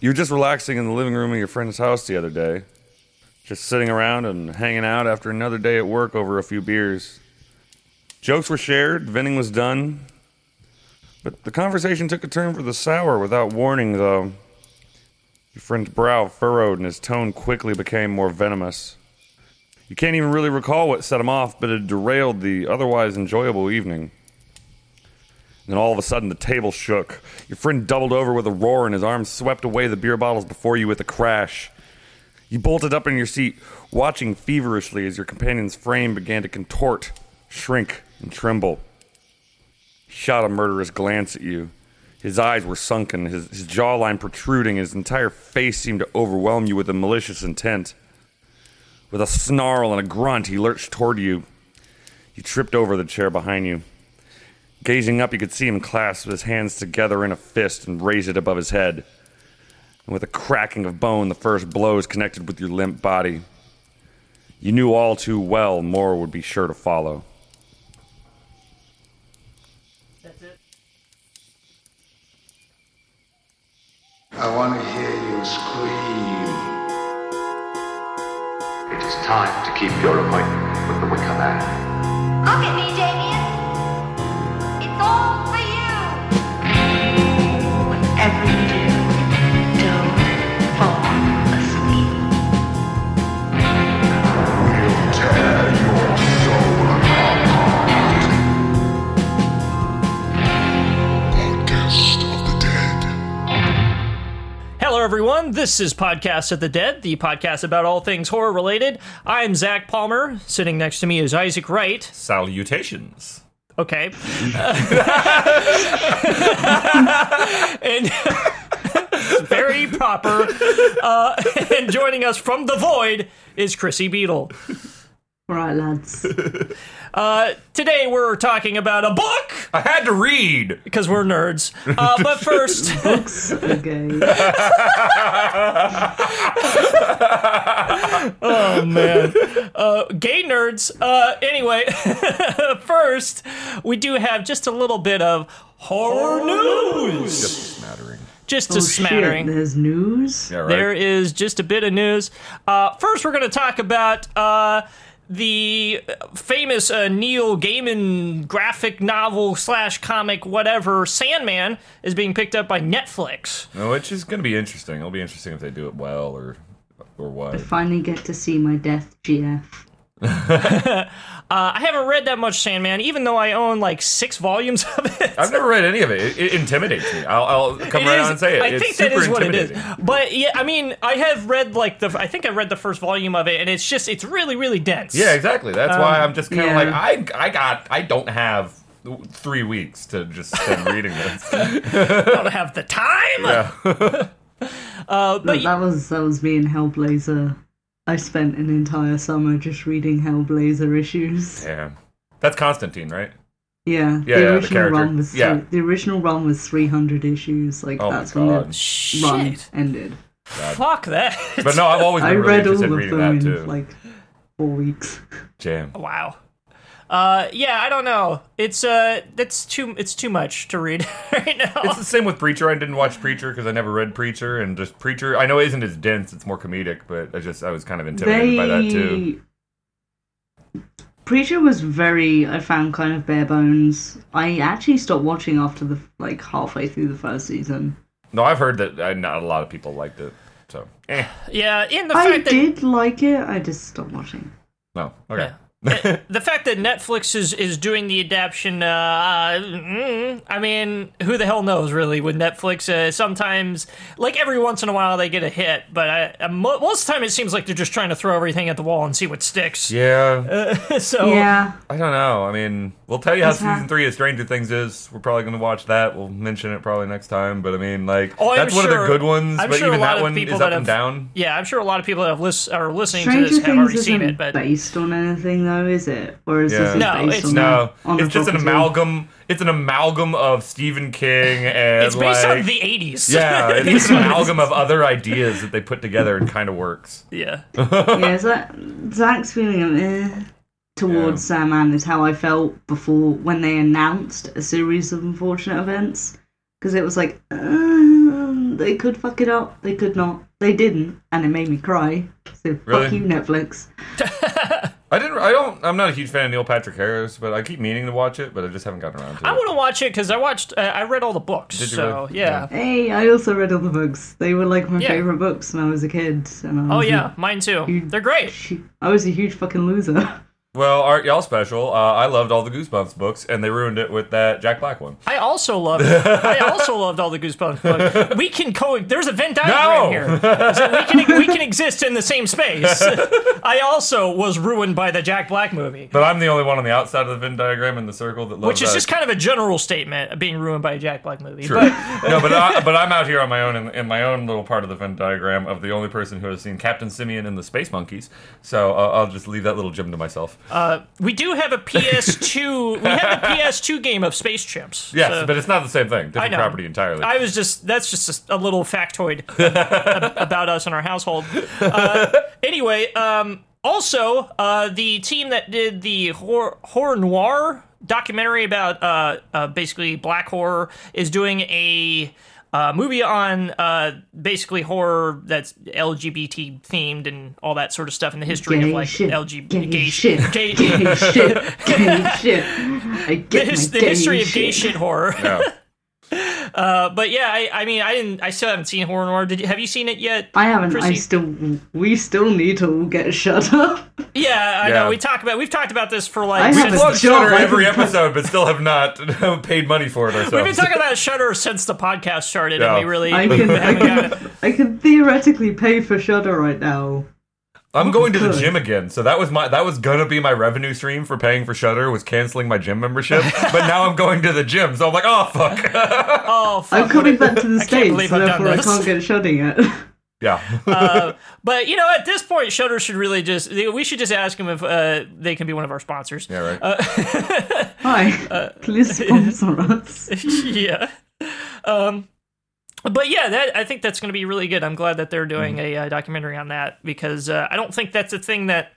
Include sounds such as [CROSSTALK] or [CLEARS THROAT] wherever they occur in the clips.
You were just relaxing in the living room of your friend's house the other day. Just sitting around and hanging out after another day at work over a few beers. Jokes were shared, venting was done. But the conversation took a turn for the sour without warning, though. Your friend's brow furrowed and his tone quickly became more venomous. You can't even really recall what set him off, but it derailed the otherwise enjoyable evening. Then all of a sudden, the table shook. Your friend doubled over with a roar, and his arms swept away the beer bottles before you with a crash. You bolted up in your seat, watching feverishly as your companion's frame began to contort, shrink, and tremble. He shot a murderous glance at you. His eyes were sunken, his, his jawline protruding, his entire face seemed to overwhelm you with a malicious intent. With a snarl and a grunt, he lurched toward you. You tripped over the chair behind you. Gazing up, you could see him clasp his hands together in a fist and raise it above his head. And with a cracking of bone, the first blows connected with your limp body. You knew all too well more would be sure to follow. That's it. I want to hear you scream. It is time to keep your appointment with the Wicker Man. Look at me, Damien. Everyone. This is Podcast of the Dead, the podcast about all things horror related. I'm Zach Palmer. Sitting next to me is Isaac Wright. Salutations. Okay. [LAUGHS] and [LAUGHS] very proper. Uh, and joining us from the void is Chrissy Beetle. Right, lads. [LAUGHS] Uh, today we're talking about a book I had to read! because we're nerds. Uh, [LAUGHS] but first, [LAUGHS] Books are gay. oh man, uh, gay nerds. Uh, anyway, first we do have just a little bit of horror news. Smattering. Just a Oh, smattering. Shit, there's news. Yeah, right. There is just a bit of news. Uh, first, we're going to talk about uh, the famous uh, Neil Gaiman graphic novel slash comic, whatever, Sandman, is being picked up by Netflix. No, which is going to be interesting. It'll be interesting if they do it well or or what. Finally get to see my death GF. [LAUGHS] Uh, I haven't read that much Sandman, even though I own like six volumes of it. I've never read any of it. It, it intimidates me. I'll, I'll come It right is- on and say it. I it's think that super is what it is. intimidating. But yeah, I mean, I have read like the. I think I read the first volume of it, and it's just it's really really dense. Yeah, exactly. That's why I'm just kind of yeah. like I I got I don't have three weeks to just spend reading this. [LAUGHS] I don't have the time. Yeah. [LAUGHS] Uh, but But that was that was me in Hellblazer. I spent an entire summer just reading Hellblazer issues. Damn. That's Constantine, right? Yeah, Yeah, the yeah, the original character. run was Yeah. the original run was 300 issues. Like Oh that's when the God. run shit. ended. Fuck that. But no, I've always I been really read all of them that in too. like four weeks. Jam. Wow. Uh, yeah, I don't know. It's uh, that's too. It's too much to read [LAUGHS] right now. It's the same with Preacher. I didn't watch Preacher because I never read Preacher, and just Preacher. I know it isn't as dense; it's more comedic. But I just I was kind of intimidated by that too. Preacher was very, I found kind of bare bones. I actually stopped watching after the like halfway through the first season. No, I've heard that uh, not a lot of people liked it. So, eh. yeah, in the I fact that did like it. I just stopped watching. No, okay. [LAUGHS] the fact that Netflix is is doing the adaptation. Uh, mm, I mean, who the hell knows really with Netflix? Uh, sometimes, like every once in a while, they get a hit, but I, uh, mo- most of the time it seems like they're just trying to throw everything at the wall and see what sticks. Yeah, [LAUGHS] so Yeah, I don't know. I mean, we'll tell you how It's ha- season three of Stranger Things is. We're probably going to watch that. We'll mention it probably next time. But I mean, like, Oh, I'm that's one of the good ones. I'm but sure a even lot that one is that up and down. Yeah, I'm sure a lot of people that have lis- are listening to Stranger this have Things already isn't seen it, but based on anything though, is it? Or is Yeah. this No, based it's on No, a, on it's just an amalgam. It's an amalgam of Stephen King [LAUGHS] and it's based like, on the 80s. yeah, [LAUGHS] it's Based an amalgam of other ideas that they put together and kind of works. Yeah. yeah, Zach, Zach's feeling of eh, towards Sandman is how I felt before when they announced a series of unfortunate events. Because it was like, um, they could fuck it up. They could not. They didn't, and it made me cry. So Really? fuck you, Netflix. [LAUGHS] I didn't. I don't. I'm not a huge fan of Neil Patrick Harris, but I keep meaning to watch it, but I just haven't gotten around to it. I want to watch it because I watched. Uh, I read all the books. Did you so really? yeah. Hey, I also read all the books. They were like my Yeah. favorite books when I was a kid. And I Oh was yeah, mine too. They're great. I was a huge fucking loser. [LAUGHS] Well, Art Y'all special. Uh, I loved all the Goosebumps books, and they ruined it with that Jack Black one. I also loved. I also loved all the Goosebumps books. We can co. There's a Venn diagram No! here. So we can we can exist in the same space. I also was ruined by the Jack Black movie, But I'm the only one on the outside of the Venn diagram in the circle that loves which is that. just kind of a general statement of being ruined by a Jack Black movie. True. But no, but I, but I'm out here on my own in, in my own little part of the Venn diagram of the only person who has seen Captain Simian and the Space Monkeys. So uh, I'll just leave that little gem to myself. We do have a PS2. [LAUGHS] we have a PS2 game of Space Chimps. yes, so- but it's not the same thing. Different property entirely. I was just that's just a little factoid [LAUGHS] about us and our household. Uh, anyway, um, also uh, the team that did the horror, horror noir documentary about uh, uh, basically black horror is doing a. Uh, movie on uh, basically horror that's LGBT themed and all that sort of stuff in the history Gay of like shit. LGBT Gay, gay shit. gay, Gay shit. [LAUGHS] Gay shit. I get the, his- my the gay history of shit. gay shit horror. Yeah. [LAUGHS] Uh, but yeah, I, I mean, I didn't. I still haven't seen Horror Noir. Did you, have you seen it yet? I haven't. I still. We still need to get shut up. Yeah, I Yeah. know. We talk about. We've talked about this for I like. haven't since, Plug Sure, Shudder every episode, but still have not [LAUGHS] paid money for it ourselves. we've been talking about Shudder since the podcast started, Yeah. and we really. I can. [LAUGHS] I haven't got it. can. I can theoretically pay for Shudder right now. I'm going to the Good. gym again, so that was my that was gonna be my revenue stream for paying for Shudder was canceling my gym membership. but now I'm going to the gym, so I'm like, oh fuck. [LAUGHS] Oh, fuck. I'm coming back to the states, believe so therefore I can't get Shudder yet. [LAUGHS] yeah. Uh, but you know, at this point, Shudder should really just. We should just ask them if uh, they can be one of our sponsors. yeah, right. Hi, [LAUGHS] Uh, please sponsor us. yeah. Um, but yeah, that I think that's going to be really good. I'm glad that they're doing Mm-hmm. a uh, documentary on that because uh, I don't think that's a thing that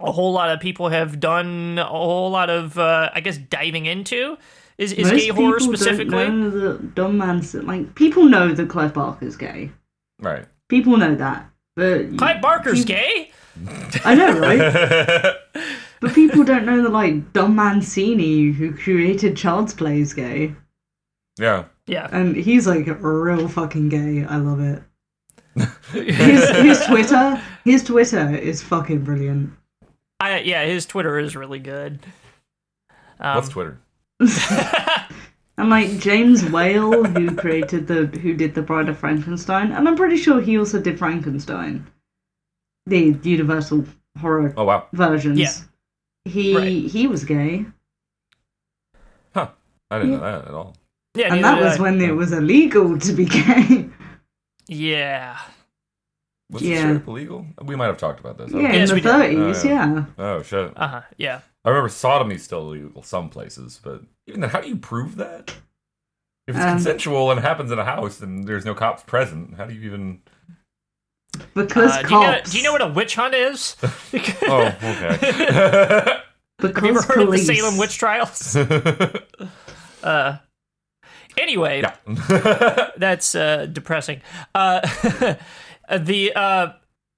a whole lot of people have done a whole lot of, uh, I guess, diving into. Is, is Most gay horror people specifically? Don't know that dumb man's like people know that Clive Barker's gay. right. People know that, but Clive Barker's people- gay? I know, right? [LAUGHS] but people don't know that like Don Mancini, who created Child's Play, is gay, yeah. Yeah. and he's like real fucking gay. I love it. [LAUGHS] His his Twitter, his Twitter is fucking brilliant. I, yeah, his Twitter is really good. Um, What's Twitter? [LAUGHS] And like James Whale, who created the who did the Bride of Frankenstein, and I'm pretty sure he also did Frankenstein, the Universal horror Oh wow. versions. Yeah. He Right. he was gay, Huh. I didn't know that at all. Yeah, and that was I. when it was illegal to be gay. Yeah. Was Yeah. it straight illegal? We might have talked about this. yeah, in the 30s, Oh, yeah. Oh shit. Uh huh. Yeah. I remember sodomy's still illegal some places, but even then, how do you prove that? If it's Um, consensual and happens in a house and there's no cops present, how do you even? Because Uh, do, you know, cops. do you know what a witch hunt is? [LAUGHS] Oh, okay. [LAUGHS] [LAUGHS] because Have you ever heard police, of the Salem witch trials? uh, anyway, yeah. [LAUGHS] that's uh, depressing. Uh, [LAUGHS] the uh,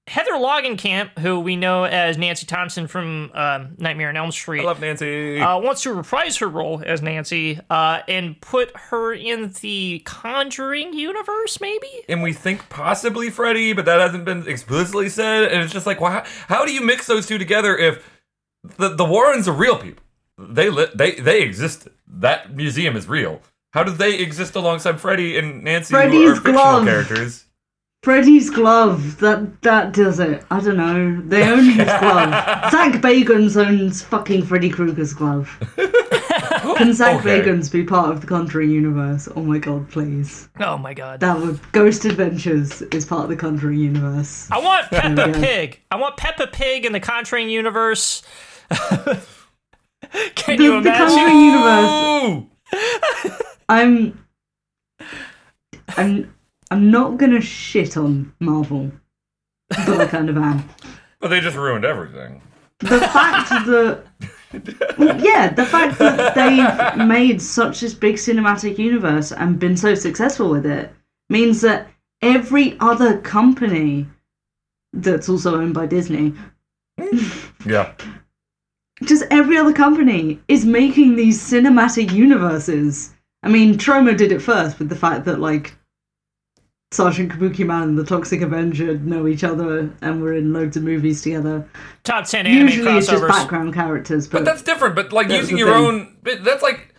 Heather Langenkamp, who we know as Nancy Thompson from um, Nightmare on Elm Street, I love Nancy. uh, wants to reprise her role as Nancy uh, and put her in the Conjuring universe, maybe? and we think possibly Freddy, but that hasn't been explicitly said. And it's just like, why? How do you mix those two together if the the Warrens are real people? They li- they they exist. That museum is real. How do they exist alongside Freddy and Nancy, who are fictional glove. characters? Freddy's glove. That that does it. I don't know. They own his [LAUGHS] glove. Zach Bagans owns fucking Freddy Krueger's glove. [LAUGHS] Can Zach Okay. Bagans be part of the Conjuring universe? Oh my god, please. Oh my god. That would Ghost Adventures is part of the Conjuring universe. I want Peppa There we go. Pig. I want Peppa Pig in the Conjuring universe. [LAUGHS] Can The- you the imagine? Conjuring universe. I'm I'm I'm not gonna shit on Marvel. But I kind of am. [LAUGHS] But they just ruined everything. the fact that well, yeah the fact that they've made such this big cinematic universe and been so successful with it means that every other company that's also owned by Disney, [LAUGHS] Yeah. just every other company is making these cinematic universes. I mean, Troma did it first with the fact that like Sergeant Kabuki Man and the Toxic Avenger know each other and were in loads of movies together. Top ten anime Usually it's just background characters, but, But that's different. But like using your thing. own, but that's like,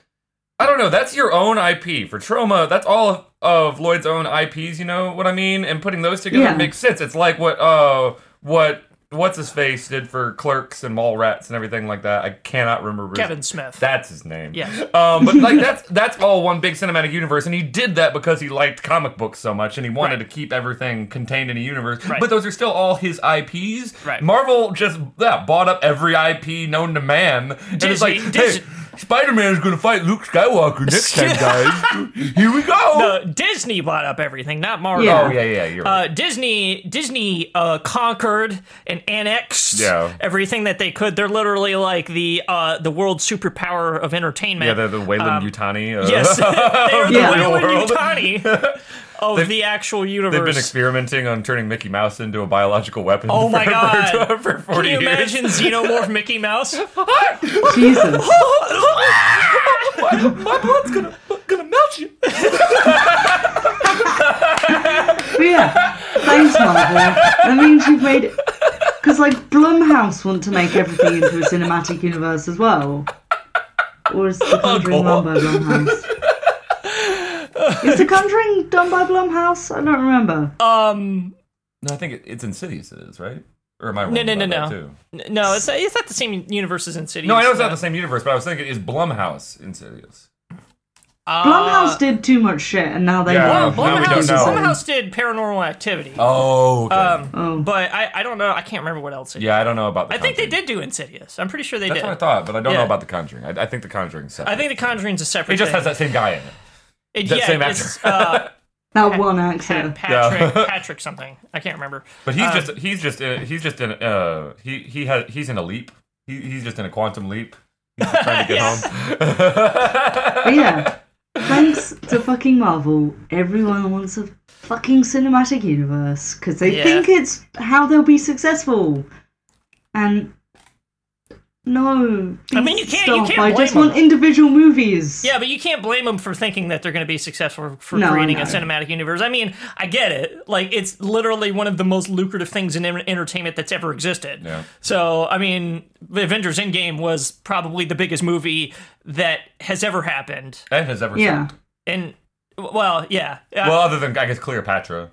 I don't know. That's your own IP for Troma. That's all of, of Lloyd's own IPs. You know what I mean? And putting those together Yeah. makes sense. It's like what uh what what's his face did for Clerks and Mallrats and everything like that. I cannot remember. his- Kevin Smith. That's his name. Yeah. Um, but like that's that's all one big cinematic universe, and he did that because he liked comic books so much, and he wanted Right. to keep everything contained in a universe. Right. But those are still all his IPs. Right. Marvel just yeah bought up every IP known to man, and it's like, Dis- hey, Spider Man is going to fight Luke Skywalker [LAUGHS] next time, guys. Here we go. No, Disney bought up everything, not Marvel. Yeah. Oh yeah, yeah, you're right. Uh, Disney Disney uh, conquered and annexed Yeah. everything that they could. They're literally like the uh, the world superpower of entertainment. yeah, [LAUGHS] the the Weyland Yutani. Uh, Yes, they're the Yeah. Weyland World. Yutani [LAUGHS] of the actual universe. They've been experimenting on turning Mickey Mouse into a biological weapon. Oh [LAUGHS] my for, God. For, for 40 Can you years. imagine Xenomorph Mickey Mouse? [LAUGHS] Jesus. my, [LAUGHS] my blood's gonna gonna melt you. Yeah, thanks, Marvel. That means you've made it. Because, like, Blumhouse want to make everything into a cinematic universe as well. Or is The Conjuring go run by Blumhouse? Is The Conjuring done by Blumhouse? I don't remember. Um, No, I think it, it's Insidious. It is right. Or am I wrong? no, no, no, about no. that, too? No, it's it's not the same universe as Insidious. No, I know it's not the same universe, but I was thinking is Blumhouse Insidious. uh, Blumhouse did too much shit, and now they Yeah, want now we Blumhouse, don't know. Blumhouse did Paranormal Activity. Oh, okay. Um, Oh. but I, I don't know. I can't remember what else. It yeah, I don't know about. The I think they did do Insidious. I'm pretty sure they That's did. what I thought, but I don't Yeah. know about the Conjuring. I, I think the Conjuring's separate. I think The Conjuring's a separate. it just thing. has that same guy in it. It, that yeah, same it's, uh, [LAUGHS] that one Pat, actor. Patrick, Yeah. [LAUGHS] Patrick something. I can't remember. But he's Um, just he's just uh, he's just in uh he he has he's in a leap. He, he's just in a quantum leap. He's trying to [LAUGHS] get Yes. home. Yeah, thanks to fucking Marvel, everyone wants a fucking cinematic universe because they Yeah. think it's how they'll be successful. And no, I mean, you can't- you can't I just blame want them. individual movies. Yeah, but you can't blame them for thinking that they're going to be successful for No, creating a cinematic universe. I mean, I get it. Like, it's literally one of the most lucrative things in entertainment that's ever existed. Yeah. So, I mean, the Avengers Endgame was probably the biggest movie that has ever happened. and has ever Yeah. sucked. And, well, yeah. Uh, Well, other than I guess Cleopatra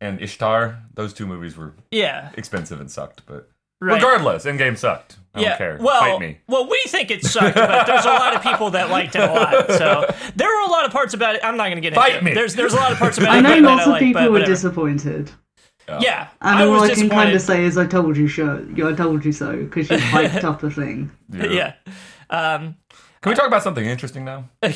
and Ishtar, those two movies were yeah. expensive and sucked. But Right. regardless, Endgame sucked. I yeah. don't care. Well, Fight me. well, we think it sucked, but there's a lot of people that liked it a lot. So [LAUGHS] there are a lot of parts about it. I'm not going to get into Fight it. me. There's there's a lot of parts about it. I know that lots I of like, people were disappointed. Yeah, And I all was I can kind of say is I told you so. I told you so because you hyped up the thing. [LAUGHS] yeah. Um, Can we talk about something interesting now? [LAUGHS]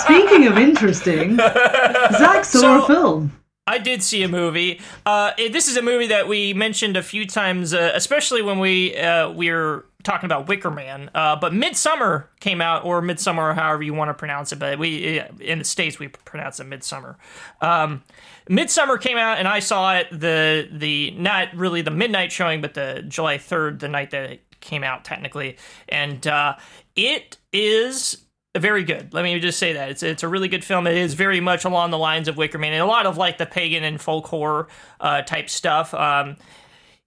Speaking of interesting, Zach saw So- a film. I did see a movie. Uh, it- this is a movie that we mentioned a few times, uh, especially when we uh, we were talking about Wicker Man. Uh, but Midsommar came out, or Midsommar, or however you want to pronounce it. But we uh, in the states we pronounce it Midsommar. Um, Midsommar came out, and I saw it the the not really the midnight showing, but the July third, the night that it came out technically, and uh, it is very good. Let me just say that it's it's a really good film. It is very much along the lines of Wicker Man and a lot of like the pagan and folk horror uh, type stuff. Um,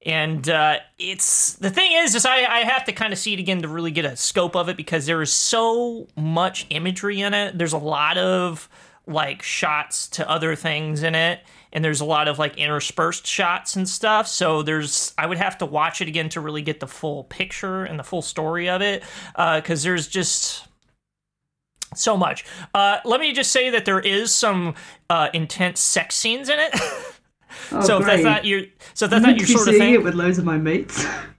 and uh, it's the thing is, is I, I have to kind of see it again to really get a scope of it because there is so much imagery in it. There's a lot of like shots to other things in it, and there's a lot of like interspersed shots and stuff. So there's I would have to watch it again to really get the full picture and the full story of it because there's just so much. Uh, let me just say that there is some uh, intense sex scenes in it. [LAUGHS] Oh, so if that's not your, so if that's not your sort of thing, it with loads of my mates. [LAUGHS]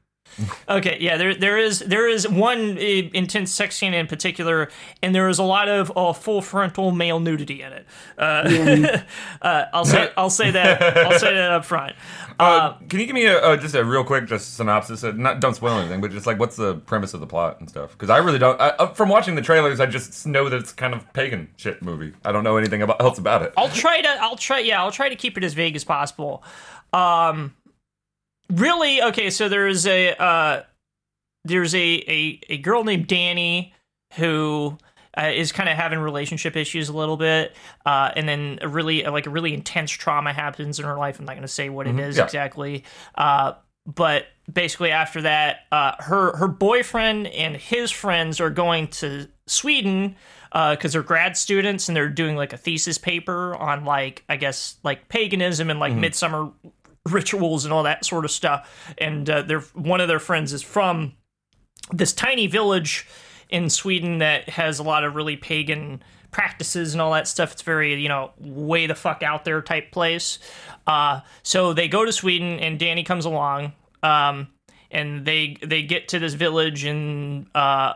Okay, yeah, there there is there is one uh, intense sex scene in particular, and there is a lot of uh, full frontal male nudity in it. Uh, [LAUGHS] uh, I'll say I'll say that I'll say that up front. Uh, can you give me a, uh, just a real quick just synopsis? Uh, Not don't spoil anything, but just like what's the premise of the plot and stuff? Because I really don't. I, uh, from watching the trailers, I just know that it's kind of pagan shit movie. I don't know anything about else about it. I'll try to I'll try yeah I'll try to keep it as vague as possible. Um, really okay. So there's a uh, there's a, a a girl named Danny who. Uh, is kind of having relationship issues a little bit, uh, and then a really like a really intense trauma happens in her life. I'm not going to say what it is yeah. exactly, uh, but basically after that, uh, her her boyfriend and his friends are going to Sweden because they're grad students and they're doing like a thesis paper on like I guess like paganism and like midsummer rituals and all that sort of stuff. And uh, they're one of their friends is from this tiny village in Sweden that has a lot of really pagan practices and all that stuff. It's very, you know, way the fuck out there type place. Uh, so they go to Sweden and Danny comes along. Um, and they they get to this village and uh,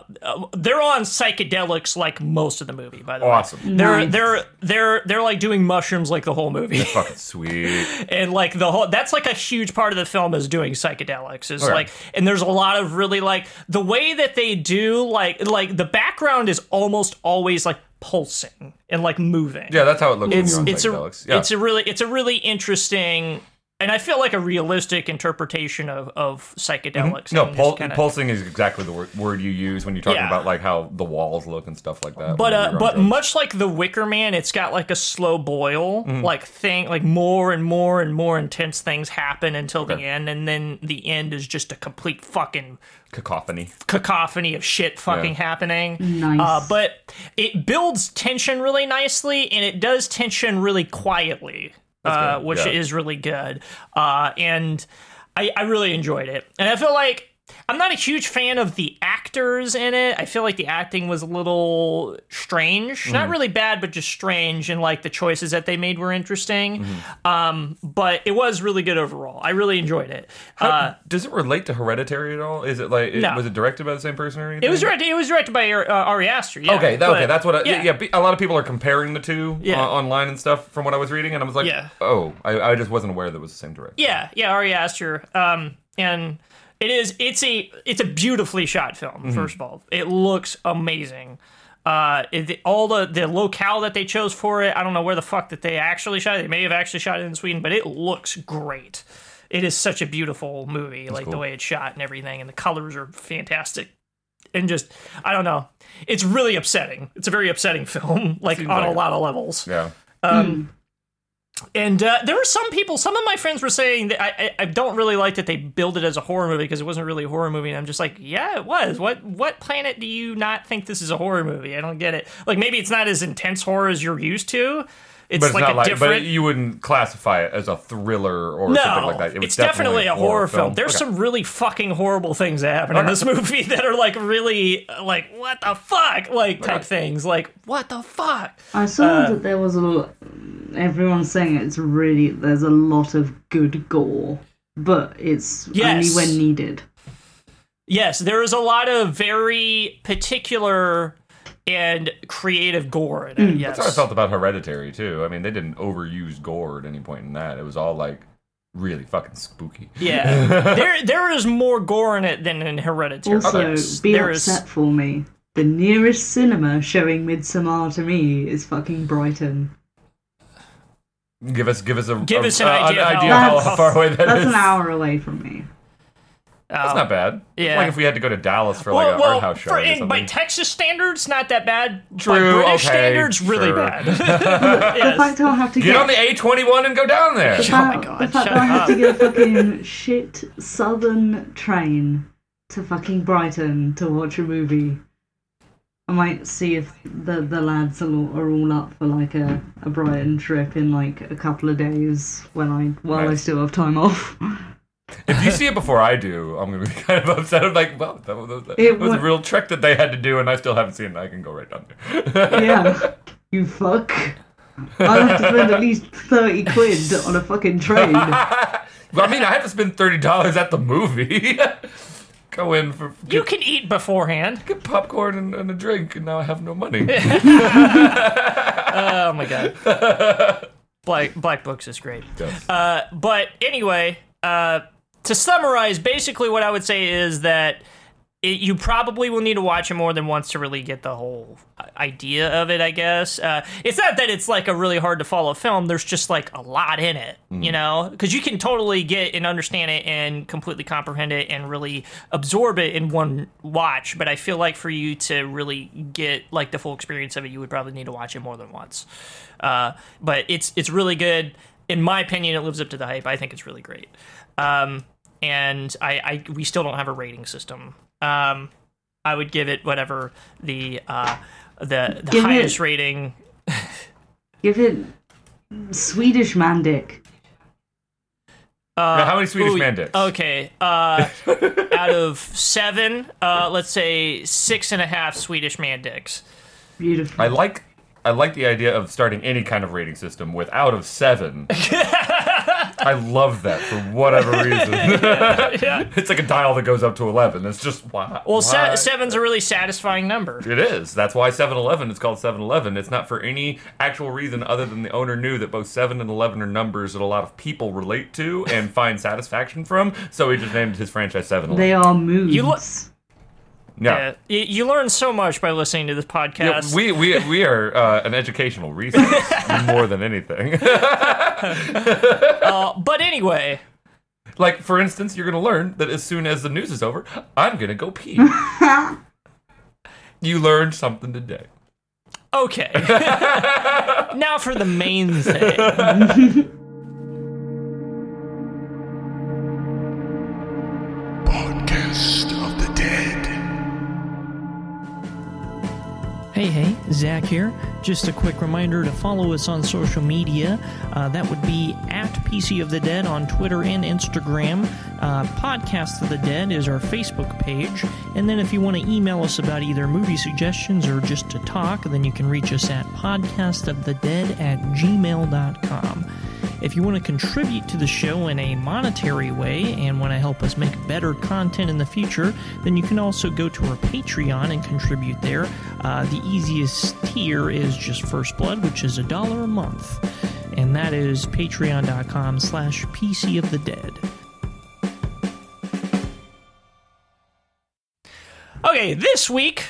they're on psychedelics like most of the movie. By the Awesome. way, they're Nice. they're they're they're like doing mushrooms like the whole movie Fucking sweet. [LAUGHS] and like the whole that's like a huge part of the film is doing psychedelics is Okay. like and there's a lot of really like the way that they do like like the background is almost always like pulsing and like moving Yeah, that's how it looks. it's when you're on it's a yeah. it's a really it's a really interesting and I feel like a realistic interpretation of of psychedelics Mm-hmm. no, pul- kinda- pulsing is exactly the word, word you use when you're talking Yeah. about like how the walls look and stuff like that. But uh, but drugs. much like the Wicker Man, it's got like a slow boil, Mm-hmm. like thing, like more and more and more intense things happen until the end, and then the end is just a complete fucking cacophony. cacophony of shit fucking Yeah. happening. Nice. Uh, but it builds tension really nicely, and it does tension really quietly, uh, which yeah. is really good. Uh, and I, I really enjoyed it. And I feel like I'm not a huge fan of the actors in it. I feel like the acting was a little strange. Mm-hmm. Not really bad, but just strange. And like the choices that they made were interesting. Mm-hmm. Um, but it was really good overall. I really enjoyed it. Uh, Does it relate to Hereditary at all? Is it like it, No. was it directed by the same person or anything? it was directed. It was directed by uh, Ari Aster. Yeah, Okay, that, but- okay, that's what. I, yeah. yeah. a lot of people are comparing the two Yeah. uh, online and stuff from what I was reading, and I was like, Yeah. oh, I, I just wasn't aware that it was the same director. Yeah, yeah, Ari Aster. Um, and it is it's a it's a beautifully shot film. Mm-hmm. First of all, it looks amazing. Uh, it, all the the locale that they chose for it, I don't know where the fuck that they actually shot it. They may have actually shot it in Sweden, but it looks great. It is such a beautiful movie, like the way it's shot and everything, and the colors are fantastic. And just, I don't know, it's really upsetting. It's a very upsetting [LAUGHS] film, like on like a it. lot of levels. Yeah. And uh, there were some people, some of my friends were saying that I, I, I don't really like that they build it as a horror movie because it wasn't really a horror movie. And I'm just like, yeah, it was. What what planet do you not think this is a horror movie? I don't get it. Like maybe it's not as intense horror as you're used to. It's, But it's like not a like, different. but you wouldn't classify it as a thriller or no, something like that. It was it's definitely, a horror, film. There's Okay. some really fucking horrible things that happen in this [LAUGHS] movie that are like really like what the fuck like type things. Like what the fuck. I saw Uh, that there was a. l- Everyone's saying it's really. There's a lot of good gore, but it's Yes. only when needed. Yes, there is a lot of very particular and creative gore in it. Yes. That's how I felt about Hereditary too. I mean, they didn't overuse gore at any point in that. It was all like really fucking spooky. Yeah, [LAUGHS] there there is more gore in it than in Hereditary. Also, Yes, be there is- upset for me. The nearest cinema showing Midsommar to me is fucking Brighton. Give us, give us a Give a- us an uh, idea of how- idea how, That's- far away that That's is. an hour away from me. That's um, not bad. Yeah. Like if we had to go to Dallas for like well, an well, art house show for, or in, by. Texas standards, not that bad. by True, British okay, standards, really sure. bad. [LAUGHS] [LAUGHS] The Yes. fact I'll have to Get get, on the A21 and go down there. the Oh my fact- God, the fact shut that I have to get a [LAUGHS] fucking shit southern train to fucking Brighton to watch a movie. I might see if the the lads are all, are all up for like a, a Brighton trip in like a couple of days when I while I still have time off. If you see it before I do, I'm gonna be [LAUGHS] kind of upset. I'm like, well, that was, that It was a wa- real trick that they had to do, and I still haven't seen it. I can go right down there. [LAUGHS] yeah, you fuck. I'll have to spend at least thirty quid on a fucking train. [LAUGHS] Well, I mean, I had to spend thirty dollars at the movie. go in for You can eat beforehand. get popcorn and, and a drink, and now I have no money. Oh my god. Black Black Books is great. Yes. Uh, but anyway, uh, to summarize, basically what I would say is that it, you probably will need to watch it more than once to really get the whole idea of it. I guess uh, it's not that it's like a really hard to follow film. There's just like a lot in it, you know, because you can totally get and understand it and completely comprehend it and really absorb it in one watch. But I feel like for you to really get like the full experience of it, you would probably need to watch it more than once. Uh, but it's it's really good. In my opinion, it lives up to the hype. I think it's really great. Um, and I, I we still don't have a rating system. Um, I would give it whatever the uh, the, the Give it- highest rating. [LAUGHS] Give it Swedish man dick. Now, how many Swedish Ooh, man dicks? Okay, uh, out of seven, uh, let's say six and a half Swedish man dicks. Beautiful. I like I like the idea of starting any kind of rating system with out of seven. [LAUGHS] I love that for whatever [LAUGHS] reason. Yeah, It's like a dial that goes up to eleven. It's just wow. Well, why? se- seven's a really satisfying number. It is. That's why 7-Eleven is called 7-Eleven. It's not for any actual reason other than the owner knew that both 7 and 11 are numbers that a lot of people relate to and find satisfaction from, so he just named his franchise 7-Eleven. they are moods. You lo- yeah. Yeah, you, you learn so much by listening to this Yeah, podcast. we, we, we are uh, an educational resource [LAUGHS] more than anything. Uh, but anyway, like, for instance, you're going to learn that as soon as the news is over, I'm going to go pee. [LAUGHS] you learned something today. okay. [LAUGHS] now for the main thing. Hey, hey, Zach here. Just a quick reminder to follow us on social media. Uh, that would be at PC of the Dead on Twitter and Instagram. Uh, Podcast of the Dead is our Facebook page. And then if you want to email us about either movie suggestions or just to talk, then you can reach us at podcastofthedead at gmail.com. If you want to contribute to the show in a monetary way and want to help us make better content in the future, then you can also go to our Patreon and contribute there. Uh, the easiest tier is just First Blood, which is a dollar a month. And that is patreon.com slash PC of the Dead. Okay, this week,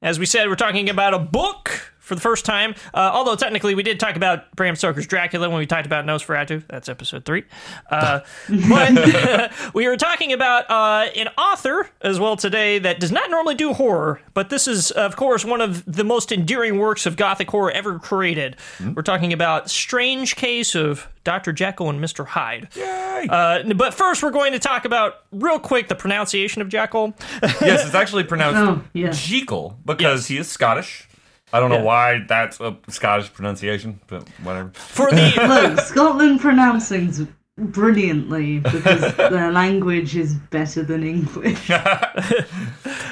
as we said, we're talking about a book for the first time. Uh, although technically, we did talk about Bram Stoker's Dracula when we talked about Nosferatu. That's episode three. Uh, [LAUGHS] but [LAUGHS] we were talking about uh, an author as well today that does not normally do horror, but this is, of course, one of the most endearing works of gothic horror ever created. We're talking about Strange Case of Dr. Jekyll and Mr. Hyde. Uh, but first, we're going to talk about real quick the pronunciation of Jekyll. yes, it's actually [LAUGHS] pronounced Oh, yeah. Jekyll because Yes. he is Scottish. I don't know Yeah. why that's a Scottish pronunciation, but whatever. For the [LAUGHS] Look, Scotland pronouncings brilliantly because [LAUGHS] their language is better than English. [LAUGHS]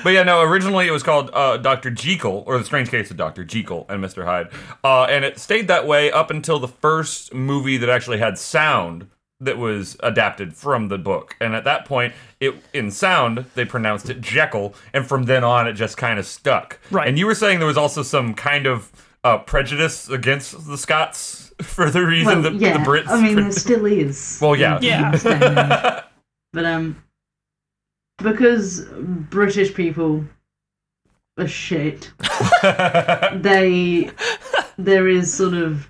But yeah, no. Originally, it was called uh, Doctor Jekyll, or the Strange Case of Doctor Jekyll and Mister Hyde, uh, and it stayed that way up until the first movie that actually had sound that was adapted from the book. And at that point, it in sound they pronounced it Jekyll, and from then on, it just kind of stuck. Right. And you were saying there was also some kind of uh, prejudice against the Scots [LAUGHS] for the reason well, that yeah, the Brits. I mean, there still is. Well, yeah. Yeah. this day and age. but um, because British people are shit, [LAUGHS] they there is sort of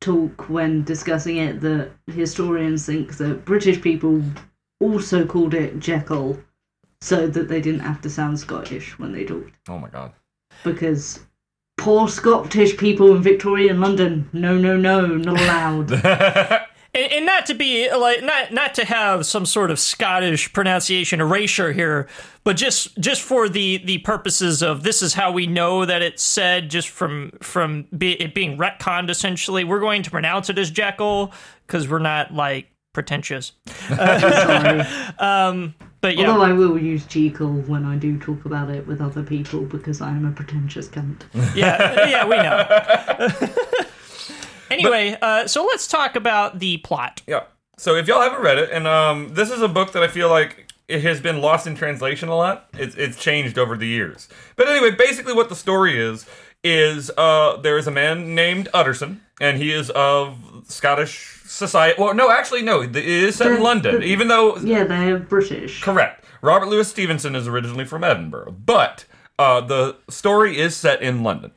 talk when discussing it that historians think that British people also called it Jekyll so that they didn't have to sound Scottish when they talked oh my god. because poor Scottish people in Victorian London no no no not allowed [LAUGHS] and, and not to be like not not to have some sort of Scottish pronunciation erasure here, but just just for the the purposes of this is how we know that it's said just from from be, it being retconned essentially. We're going to pronounce it as Jekyll because we're not like pretentious. sorry [LAUGHS] [LAUGHS] Um, but yeah, Although I will use Jekyll when I do talk about it with other people because I am a pretentious cunt. yeah, yeah, we know. [LAUGHS] anyway, uh, so let's talk about the plot. Yeah. So if y'all haven't read it, and um, this is a book that I feel like it has been lost in translation a lot. It's it's changed over the years. But anyway, basically what the story is is uh there is a man named Utterson, and he is of Scottish society. Well, no, actually, no, it is set in London, the- even though Yeah, they're British. Correct. Robert Louis Stevenson is originally from Edinburgh, but uh, the story is set in London.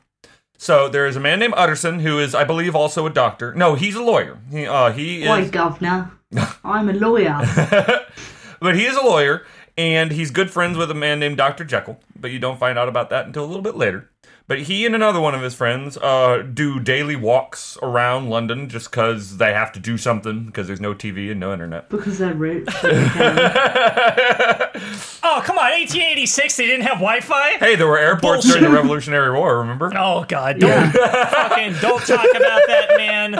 So there is a man named Utterson who is, I believe, also a doctor. No, he's a lawyer. He, uh, he Why, is, governor? [LAUGHS] I'm a lawyer. [LAUGHS] but he is a lawyer, and he's good friends with a man named Doctor Jekyll. But you don't find out about that until a little bit later. But he and another one of his friends uh, do daily walks around London just because they have to do something because there's no TV and no internet. because they're rich. [LAUGHS] Oh, come on. 1886, they didn't have Wi Fi? Hey, there were airports during the Revolutionary War. Remember? [LAUGHS] Oh, God. Don't, fucking, don't talk about that, man.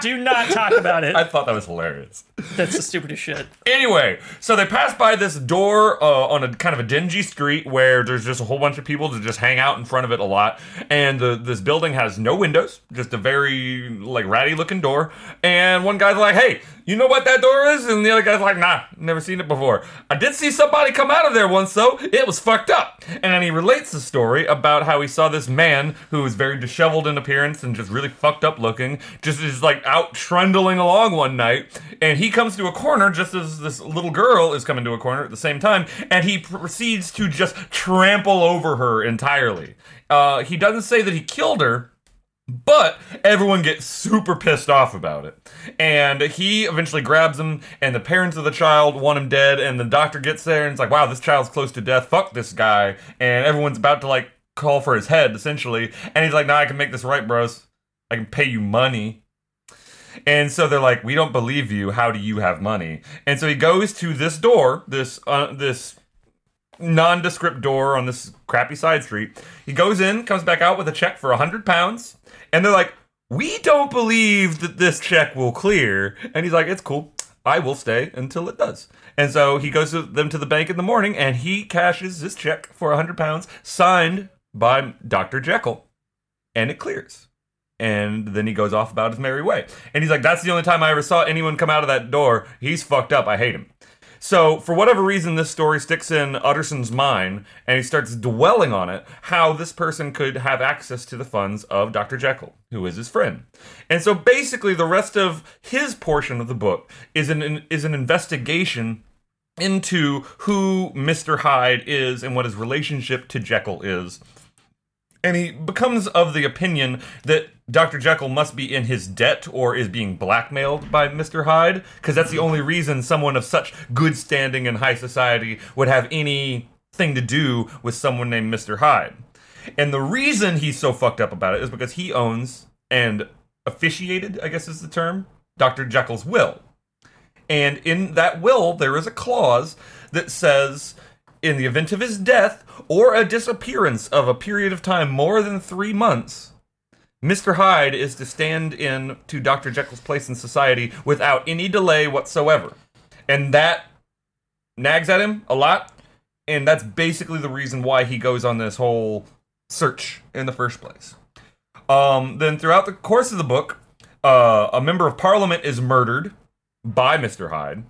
Do not talk about it. I thought that was hilarious. That's the stupidest shit. Anyway, so they pass by this door uh, on a kind of a dingy street where there's just a whole bunch of people to just hang out in front of it a lot, and the, this building has no windows, just a very like ratty looking door. And one guy's like, "Hey, you know what that door is?" And the other guy's like, "Nah, never seen it before. I did see somebody come out of there once though. It was fucked up." And then he relates the story about how he saw this man who was very disheveled in appearance and just really fucked up looking, just is like out trundling along one night, and he comes to a corner just as this little girl is coming to a corner at the same time, and he proceeds to just trample over her entirely. Uh, he doesn't say that he killed her, but everyone gets super pissed off about it. And he eventually grabs him, and the parents of the child want him dead, and the doctor gets there and it's like, wow, this child's close to death. Fuck this guy. And everyone's about to like call for his head, essentially. And he's like, nah, I can make this right, bros. I can pay you money. And so they're like, "We don't believe you. How do you have money?" And so he goes to this door, this uh, this nondescript door on this crappy side street. He goes in, comes back out with a check for a hundred pounds, and they're like, "We don't believe that this check will clear." And he's like, "It's cool. I will stay until it does." And so he goes to them to the bank in the morning, and he cashes this check for a hundred pounds, signed by Doctor Jekyll, and it clears and then he goes off about his merry way. And he's like, "That's the only time I ever saw anyone come out of that door. He's fucked up. I hate him." So, for whatever reason, this story sticks in Utterson's mind, and he starts dwelling on it how this person could have access to the funds of Dr. Jekyll, who is his friend. And so, basically, the rest of his portion of the book is an is an investigation into who Mr. Hyde is and what his relationship to Jekyll is and he becomes of the opinion that Dr. Jekyll must be in his debt or is being blackmailed by Mr. Hyde, because that's the only reason someone of such good standing in high society would have anything to do with someone named Mr. Hyde. And the reason he's so fucked up about it is because he owns and officiated, I guess is the term, Dr. Jekyll's will. And in that will, there is a clause that says in the event of his death or a disappearance of a period of time more than three months, Mr. Hyde is to stand in to Dr. Jekyll's place in society without any delay whatsoever. And that nags at him a lot. And that's basically the reason why he goes on this whole search in the first place. Um, then, throughout the course of the book, uh, a member of parliament is murdered by Mr. Hyde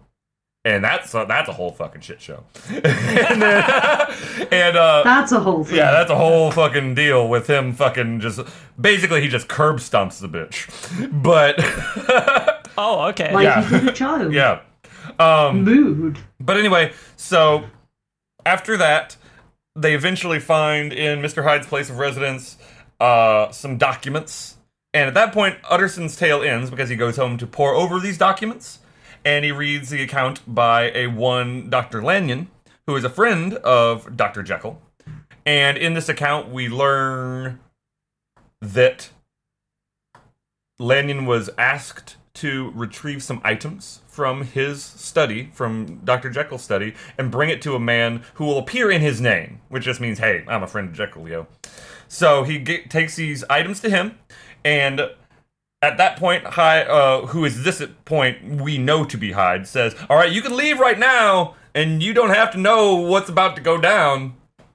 and that's a, that's a whole fucking shit show. [LAUGHS] and then, [LAUGHS] and uh, That's a whole thing. yeah, that's a whole fucking deal with him fucking just basically he just curb stomps the bitch. [LAUGHS] But Oh, okay. like yeah. you did a child. yeah. Um Mood. but anyway, so after that, they eventually find in Mr. Hyde's place of residence uh, some documents. And at that point, Utterson's tale ends because he goes home to pour over these documents. And he reads the account by a one Dr. Lanyon, who is a friend of Dr. Jekyll. And in this account, we learn that Lanyon was asked to retrieve some items from his study, from Dr. Jekyll's study, and bring it to a man who will appear in his name, which just means, hey, I'm a friend of Jekyll, yo. So he ge- takes these items to him, and at that point, Hyde, uh, who is this point we know to be Hyde, says, All right, you can leave right now, and you don't have to know what's about to go down.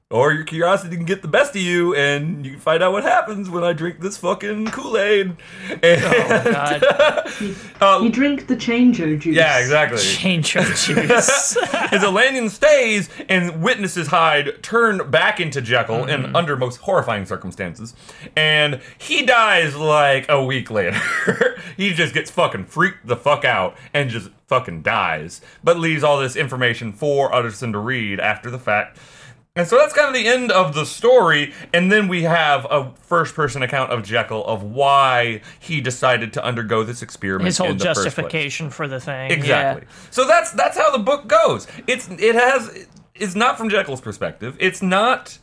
Or your curiosity can get the best of you, and you can find out what happens when I drink this fucking Kool Aid. And, Oh God, [LAUGHS] You drink the chango juice. yeah, exactly. change your [LAUGHS] juice. As Lanyon stays and witnesses Hyde turn back into Jekyll Mm-hmm. in under most horrifying circumstances, and he dies like a week later. [LAUGHS] he just gets fucking freaked the fuck out and just fucking dies, but leaves all this information for Utterson to read after the fact. And so that's kind of the end of the story. And then we have a first person account of Jekyll of why he decided to undergo this experiment. His whole in the first place. justification for the thing. Exactly. So that's that's how the book goes. It's it has it's not from Jekyll's perspective. It's not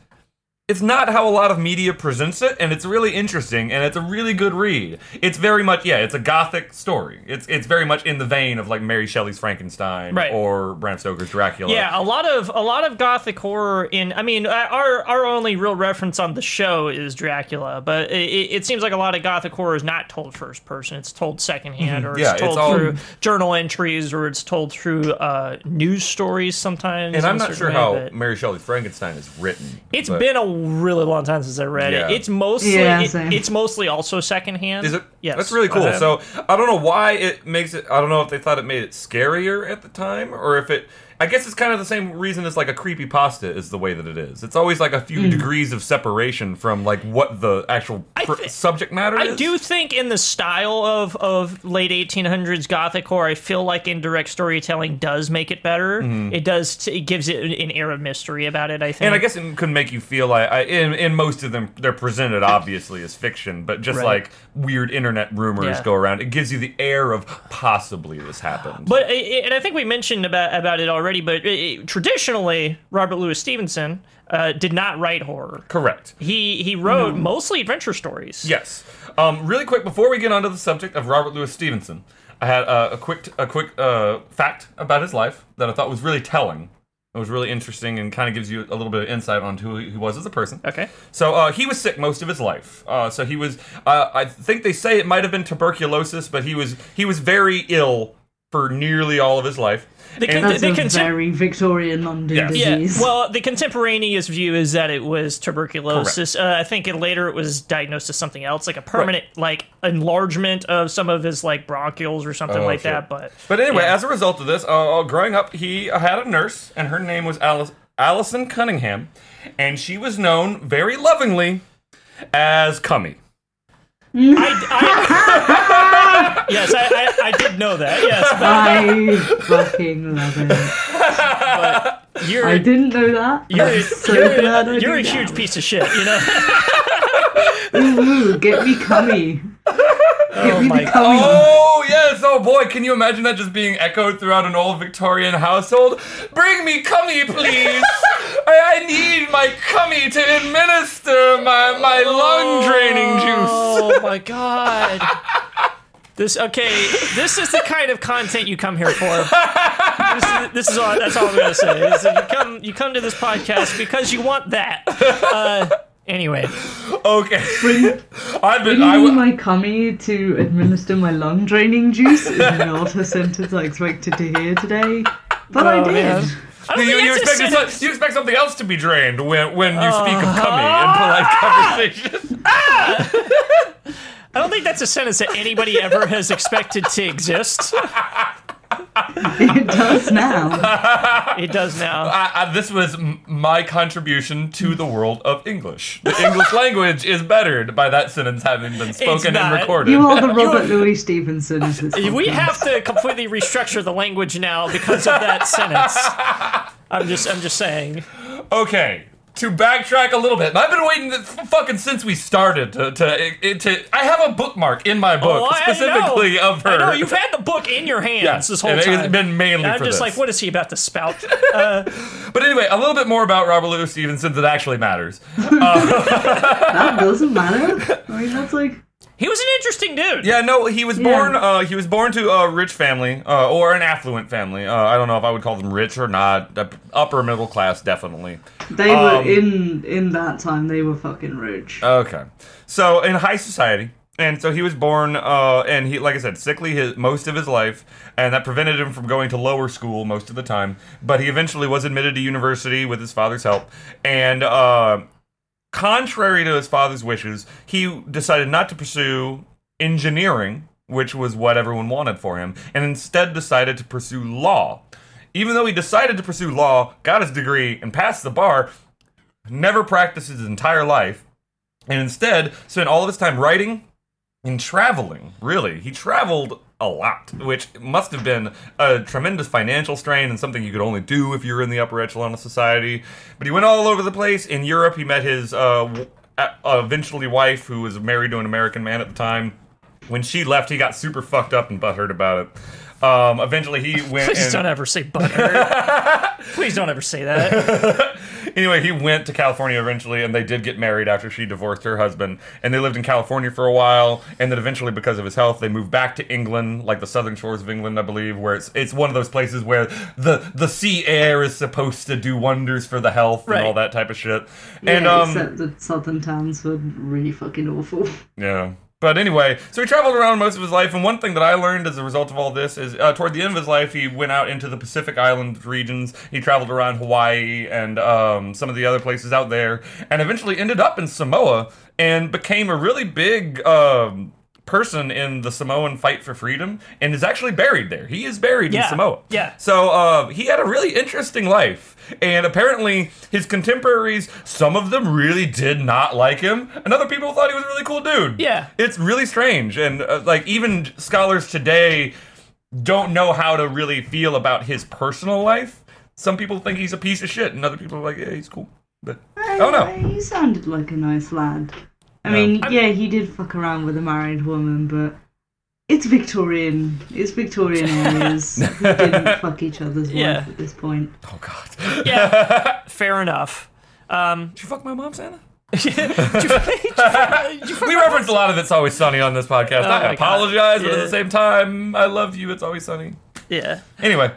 it's not how a lot of media presents it, and it's really interesting, and it's a really good read. It's very much yeah, it's a gothic story. It's it's very much in the vein of like Mary Shelley's Frankenstein Right. or Bram Stoker's Dracula. Yeah, a lot of a lot of gothic horror in. I mean, uh, our our only real reference on the show is Dracula, but it, it seems like a lot of gothic horror is not told first person. It's told secondhand, or it's Mm-hmm. Yeah, it's told all- through journal entries, or it's told through uh, news stories sometimes. And I'm not sure way, how Mary Shelley's Frankenstein is written. It's been a really long time since I read Yeah. it. It's mostly Yeah, it- it's mostly also secondhand. Is it? Yes, That's really cool. Uh, so I don't know why it makes it. I don't know if they thought it made it scarier at the time, or if it. I guess it's kind of the same reason as like a creepy pasta is the way that it is. It's always like a few hmm. degrees of separation from like what the actual pr- thi- subject matter is. I is. do think in the style of, of late 1800s gothic horror, I feel like indirect storytelling does make it better. Mm-hmm. It does. T- it gives it an air of mystery about it. I think. And I guess it could make you feel like I, in in most of them they're presented obviously as fiction, but just Right. like weird internet rumors Yeah. go around, it gives you the air of possibly this happened. But and I think we mentioned about about it already. But i i traditionally, Robert Louis Stevenson uh, did not write horror. correct. He he wrote mostly adventure stories. Yes. Um, really quick before we get onto the subject of Robert Louis Stevenson, I had uh, a quick a quick uh, fact about his life that I thought was really telling. It was really interesting and kind of gives you a little bit of insight on who he was as a person. Okay. So uh, he was sick most of his life. Uh, so he was. Uh, I think they say it might have been tuberculosis, but he was he was very ill for nearly all of his life. The con- That's They a can- very Victorian London Yes. Yeah, disease. well, the contemporaneous view is that it was tuberculosis. Uh, I think it, later it was diagnosed as something else, like a permanent like enlargement of some of his like bronchioles or something Oh, like shit. that. But But anyway, yeah. as a result of this, uh, growing up, he had a nurse, and her name was Alice, Alison Cunningham, and she was known very lovingly as Cummy. I, I, [LAUGHS] yes, I, I, I did know that. Yes, but I [LAUGHS] fucking love it. you're I didn't know that. you're, I'm so you're, glad I you're a huge that. piece of shit. You know. [LAUGHS] Ooh, get me cummy. Get me my the cummy. Oh yes! Oh boy, can you imagine that just being echoed throughout an old Victorian household? Bring me cummy, please. [LAUGHS] I, I need my cummy to administer my my lung draining juice. Oh my god. This okay. This is the kind of content you come here for. This is, this is all. That's all I'm gonna say. Is you come you come to this podcast because you want that. Uh, anyway, Okay. [LAUGHS] I've been. Bringing I, me w- my cummy to administer my lung draining juice is not [LAUGHS] a sentence I expected to hear today, but I Oh, did. man. I don't you, think you, that's a expect sentence. some- you expect something else to be drained when, when you speak of Uh-huh. cummy in polite [LAUGHS] conversation. I don't think that's a sentence that anybody ever has expected to exist. It does now. It does now. I, I, this was m- my contribution to the world of English. The English [LAUGHS] language is bettered by that sentence having been spoken and recorded. You are the Robert Louis Stevenson We have to completely restructure the language now because of that sentence. I'm just I'm just saying. Okay, to backtrack a little bit, I've been waiting to, fucking since we started to to, it- to I have a bookmark in my book Oh, I specifically know. of her. I know you've had the book in your hands Yes, this whole and time. it's been mainly And I'm for just this. like, what is he about to spout? [LAUGHS] Uh, but anyway, a little bit more about Robert Louis Stevenson that actually matters. [LAUGHS] Uh, [LAUGHS] that doesn't matter. I mean, that's like he was an interesting dude. Yeah, no, he was Yeah. born. Uh, he was born to a rich family, uh, or an affluent family. Uh, I don't know if I would call them rich or not. Uh, Upper middle class, definitely. they were Um, in in that time. They were fucking rich. Okay, so in high society, and so he was born, uh, and he, like I said, sickly his, most of his life, and that prevented him from going to lower school most of the time. But he eventually was admitted to university with his father's help, and uh, contrary to his father's wishes, he decided not to pursue engineering, which was what everyone wanted for him, and instead decided to pursue law. Even though he decided to pursue law, got his degree, and passed the bar, never practiced his entire life, and instead spent all of his time writing and traveling. Really, he traveled a lot, which must have been a tremendous financial strain and something you could only do if you were in the upper echelon of society. But he went all over the place. In Europe, he met his uh, uh, eventually wife, who was married to an American man at the time. When she left, he got super fucked up and butthurt about it. Um, eventually, he [LAUGHS] went. Please and- don't ever say butthurt. [LAUGHS] Please don't ever say that. [LAUGHS] anyway, he went to California eventually, and they did get married after she divorced her husband. And they lived in California for a while, and then eventually, because of his health, they moved back to England, like the southern shores of England, I believe, where it's it's one of those places where the the sea air is supposed to do wonders for the health Right. and all that type of shit. Yeah, and um, except the southern towns were really fucking awful. yeah. But anyway, so he traveled around most of his life, and one thing that I learned as a result of all this is uh, toward the end of his life, he went out into the Pacific Island regions. He traveled around Hawaii and um, some of the other places out there, and eventually ended up in Samoa and became a really big um, person in the Samoan fight for freedom, and is actually buried there. He is buried Yeah, in Samoa. yeah. So uh, he had a really interesting life, and apparently his contemporaries, some of them really did not like him, and other people thought he was a really cool dude. Yeah. it's really strange, and uh, like even scholars today don't know how to really feel about his personal life. Some people think he's a piece of shit, and other people are like, yeah, he's cool. But I don't know. He sounded like a nice lad. I mean, yeah, he did fuck around with a married woman, but it's Victorian. It's Victorian [LAUGHS] areas. Who didn't fuck each other's wife at this point? Oh God. Yeah, [LAUGHS] fair enough. Um, Did you fuck my mom, Santa? did [LAUGHS] you- did you fuck we reference a lot of It's Always Sunny on this podcast. Oh I my God. apologize, but at the same time, I love you. It's Always Sunny. Yeah. Anyway.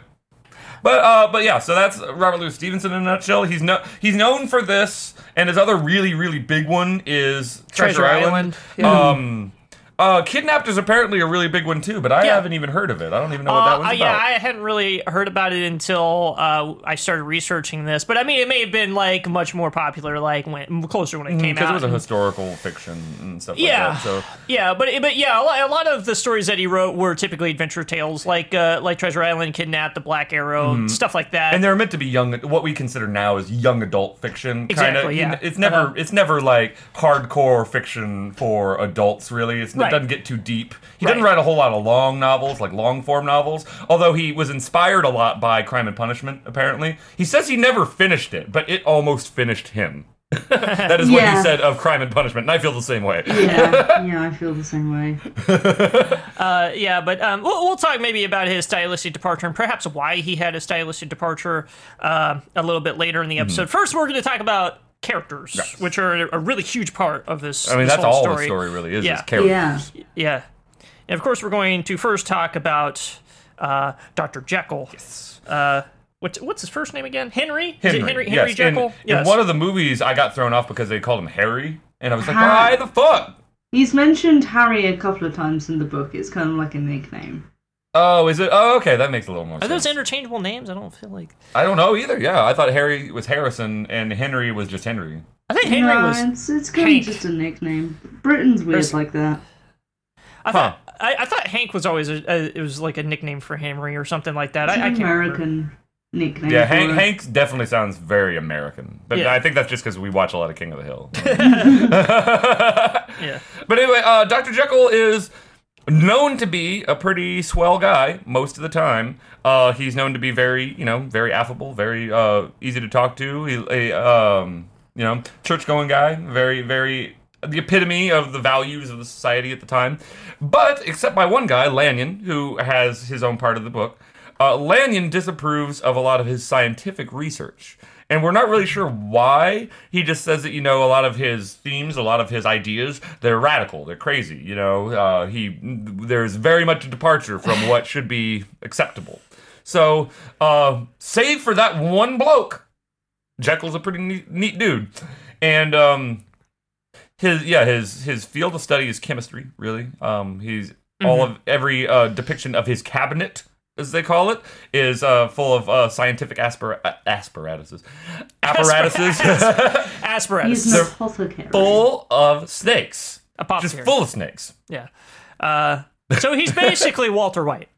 But uh, but yeah, so that's Robert Louis Stevenson in a nutshell. He's no he's known for this, and his other really really big one is Treasure, Treasure Island. Island, Um, uh, Kidnapped is apparently a really big one too, but I Yeah. haven't even heard of it. I don't even know what that Uh, one's uh, about. yeah, I hadn't really heard about it until uh, I started researching this. But I mean, it may have been like much more popular, like when closer when it came because out. Mm, it was a historical fiction and stuff yeah, like that. So yeah, but but yeah, a lot, a lot of the stories that he wrote were typically adventure tales, like uh, like Treasure Island, Kidnapped, The Black Arrow, stuff like that. And they're meant to be young what we consider now is young adult fiction kind of Exactly, yeah. it's never Uh-huh. it's never like hardcore fiction for adults really it's, Right. It doesn't get too deep he Right. didn't write a whole lot of long novels like long form novels although he was inspired a lot by crime and punishment apparently he says he never finished it but it almost finished him [LAUGHS] that is what he said of crime and punishment and i feel the same way Yeah, [LAUGHS] yeah, I feel the same way. [LAUGHS] Uh, yeah, but um, we'll, we'll talk maybe about his stylistic departure and perhaps why he had a stylistic departure uh, a little bit later in the Mm-hmm. episode. First, we're going to talk about characters, which are a really huge part of this. i mean this that's whole all story. the story really is Yeah. is characters Yeah. Yeah. And of course, we're going to first talk about uh, Dr. Jekyll. Yes. Uh, what's, what's his first name again? Henry? Is it Henry, Henry yes. Jekyll? In, in one of the movies, I got thrown off because they called him Harry, and I was like, Har- why the fuck? He's mentioned Harry a couple of times in the book. It's kind of like a nickname. Oh, is it? Oh, okay, that makes a little more sense. Are sense. those interchangeable names? I don't feel like. I don't know either. Yeah, I thought Harry was Harrison and Henry was just Henry. I think Henry no, was. it's, it's kind Hank. of just a nickname. Britain's weird There's- like that. I thought. I, I thought Hank was always a, a. It was like a nickname for Henry or something like that. It's I, I can't remember. American nickname. Yeah, for Hank. Hank definitely sounds very American, but Yeah. I think that's just because we watch a lot of King of the Hill. [LAUGHS] [LAUGHS] Yeah. But anyway, uh, Dr. Jekyll is known to be a pretty swell guy most of the time. Uh, he's known to be very, you know, very affable, very uh, easy to talk to. He, a, um, you know, church-going guy, very, very the epitome of the values of the society at the time. But except by one guy, Lanyon, who has his own part of the book, uh, Lanyon disapproves of a lot of his scientific research. And we're not really sure why. He just says that, you know, a lot of his themes, a lot of his ideas, they're radical, they're crazy. You know, uh, he there's very much a departure from what should be acceptable. So, uh, save for that one bloke, Jekyll's a pretty neat, neat dude. And um, his yeah his his field of study is chemistry. Really, um, he's all of every uh, depiction of his cabinet. As they call it, is uh, full of uh, scientific aspir- uh, apparatuses, apparatuses, [LAUGHS] Asparagus. He's an apothecary. full of snakes, just full of snakes. Yeah. Uh, so he's basically Walter White.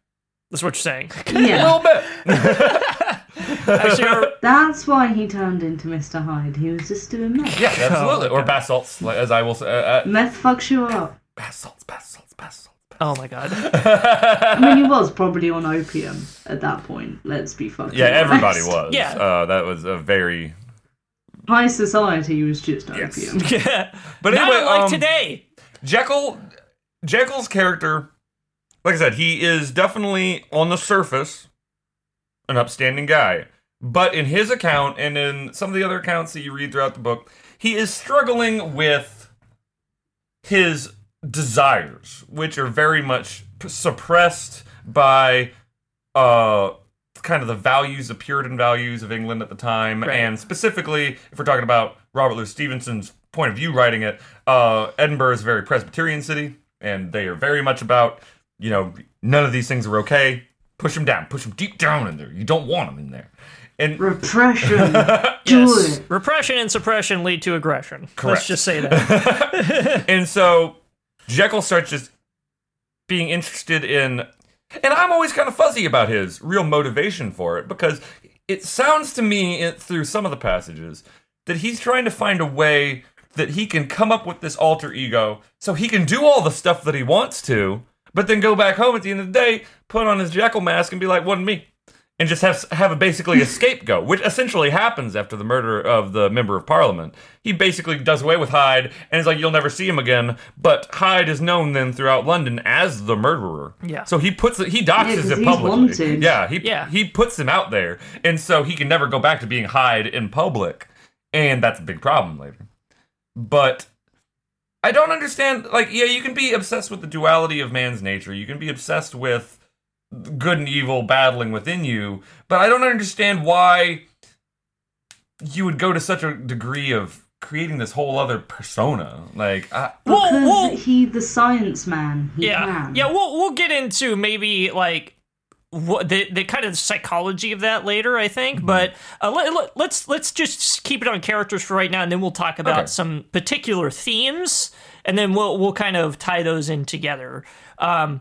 That's what you're saying. [LAUGHS] A Yeah, little bit. [LAUGHS] Actually, or- that's why he turned into Mr. Hyde. He was just doing meth. Yeah, absolutely. Or bath salts, like, as I will say. Uh, uh, Meth fucks you up. bath salts, bath salts, bath salts. Oh my god. [LAUGHS] I mean, he was probably on opium at that point. Let's be fucking Yeah, everybody honest. was. Yeah. Uh, that was a very. High society was just Yes. opium. [LAUGHS] Yeah. But Not anyway, unlike um, today. Jekyll, Jekyll's character, like I said, he is definitely on the surface an upstanding guy. But in his account and in some of the other accounts that you read throughout the book, he is struggling with his desires, which are very much suppressed by uh kind of the values, the Puritan values of England at the time, Right. and specifically, if we're talking about Robert Louis Stevenson's point of view writing it, uh, Edinburgh is a very Presbyterian city, and they are very much about, you know, none of these things are okay. Push them down, push them deep down in there. You don't want them in there. And Repression. Do [LAUGHS] Yes. it. Repression and suppression lead to aggression. Let's just say that. [LAUGHS] and so Jekyll starts just being interested in and I'm always kind of fuzzy about his real motivation for it because it sounds to me through some of the passages that he's trying to find a way that he can come up with this alter ego so he can do all the stuff that he wants to but then go back home at the end of the day put on his Jekyll mask and be like wasn't me and just have have a basically a scapegoat, which essentially happens after the murder of the member of parliament. He basically does away with Hyde and is like, "You'll never see him again." But Hyde is known then throughout London as the murderer. Yeah. So he puts it, he Yeah, doxes 'cause it publicly. wanted. Yeah. He Yeah. he puts him out there, and so he can never go back to being Hyde in public, and that's a big problem later. But I don't understand. Like, yeah, you can be obsessed with the duality of man's nature. You can be obsessed with good and evil battling within you, but I don't understand why you would go to such a degree of creating this whole other persona. Like, I, Well, Because well- he, the science man, he yeah. can. Yeah, we'll we'll get into maybe like what the the kind of psychology of that later, I think. Mm-hmm. But uh, let, let, let's let's just keep it on characters for right now, and then we'll talk about Okay. some particular themes, and then we'll we'll kind of tie those in together. Um,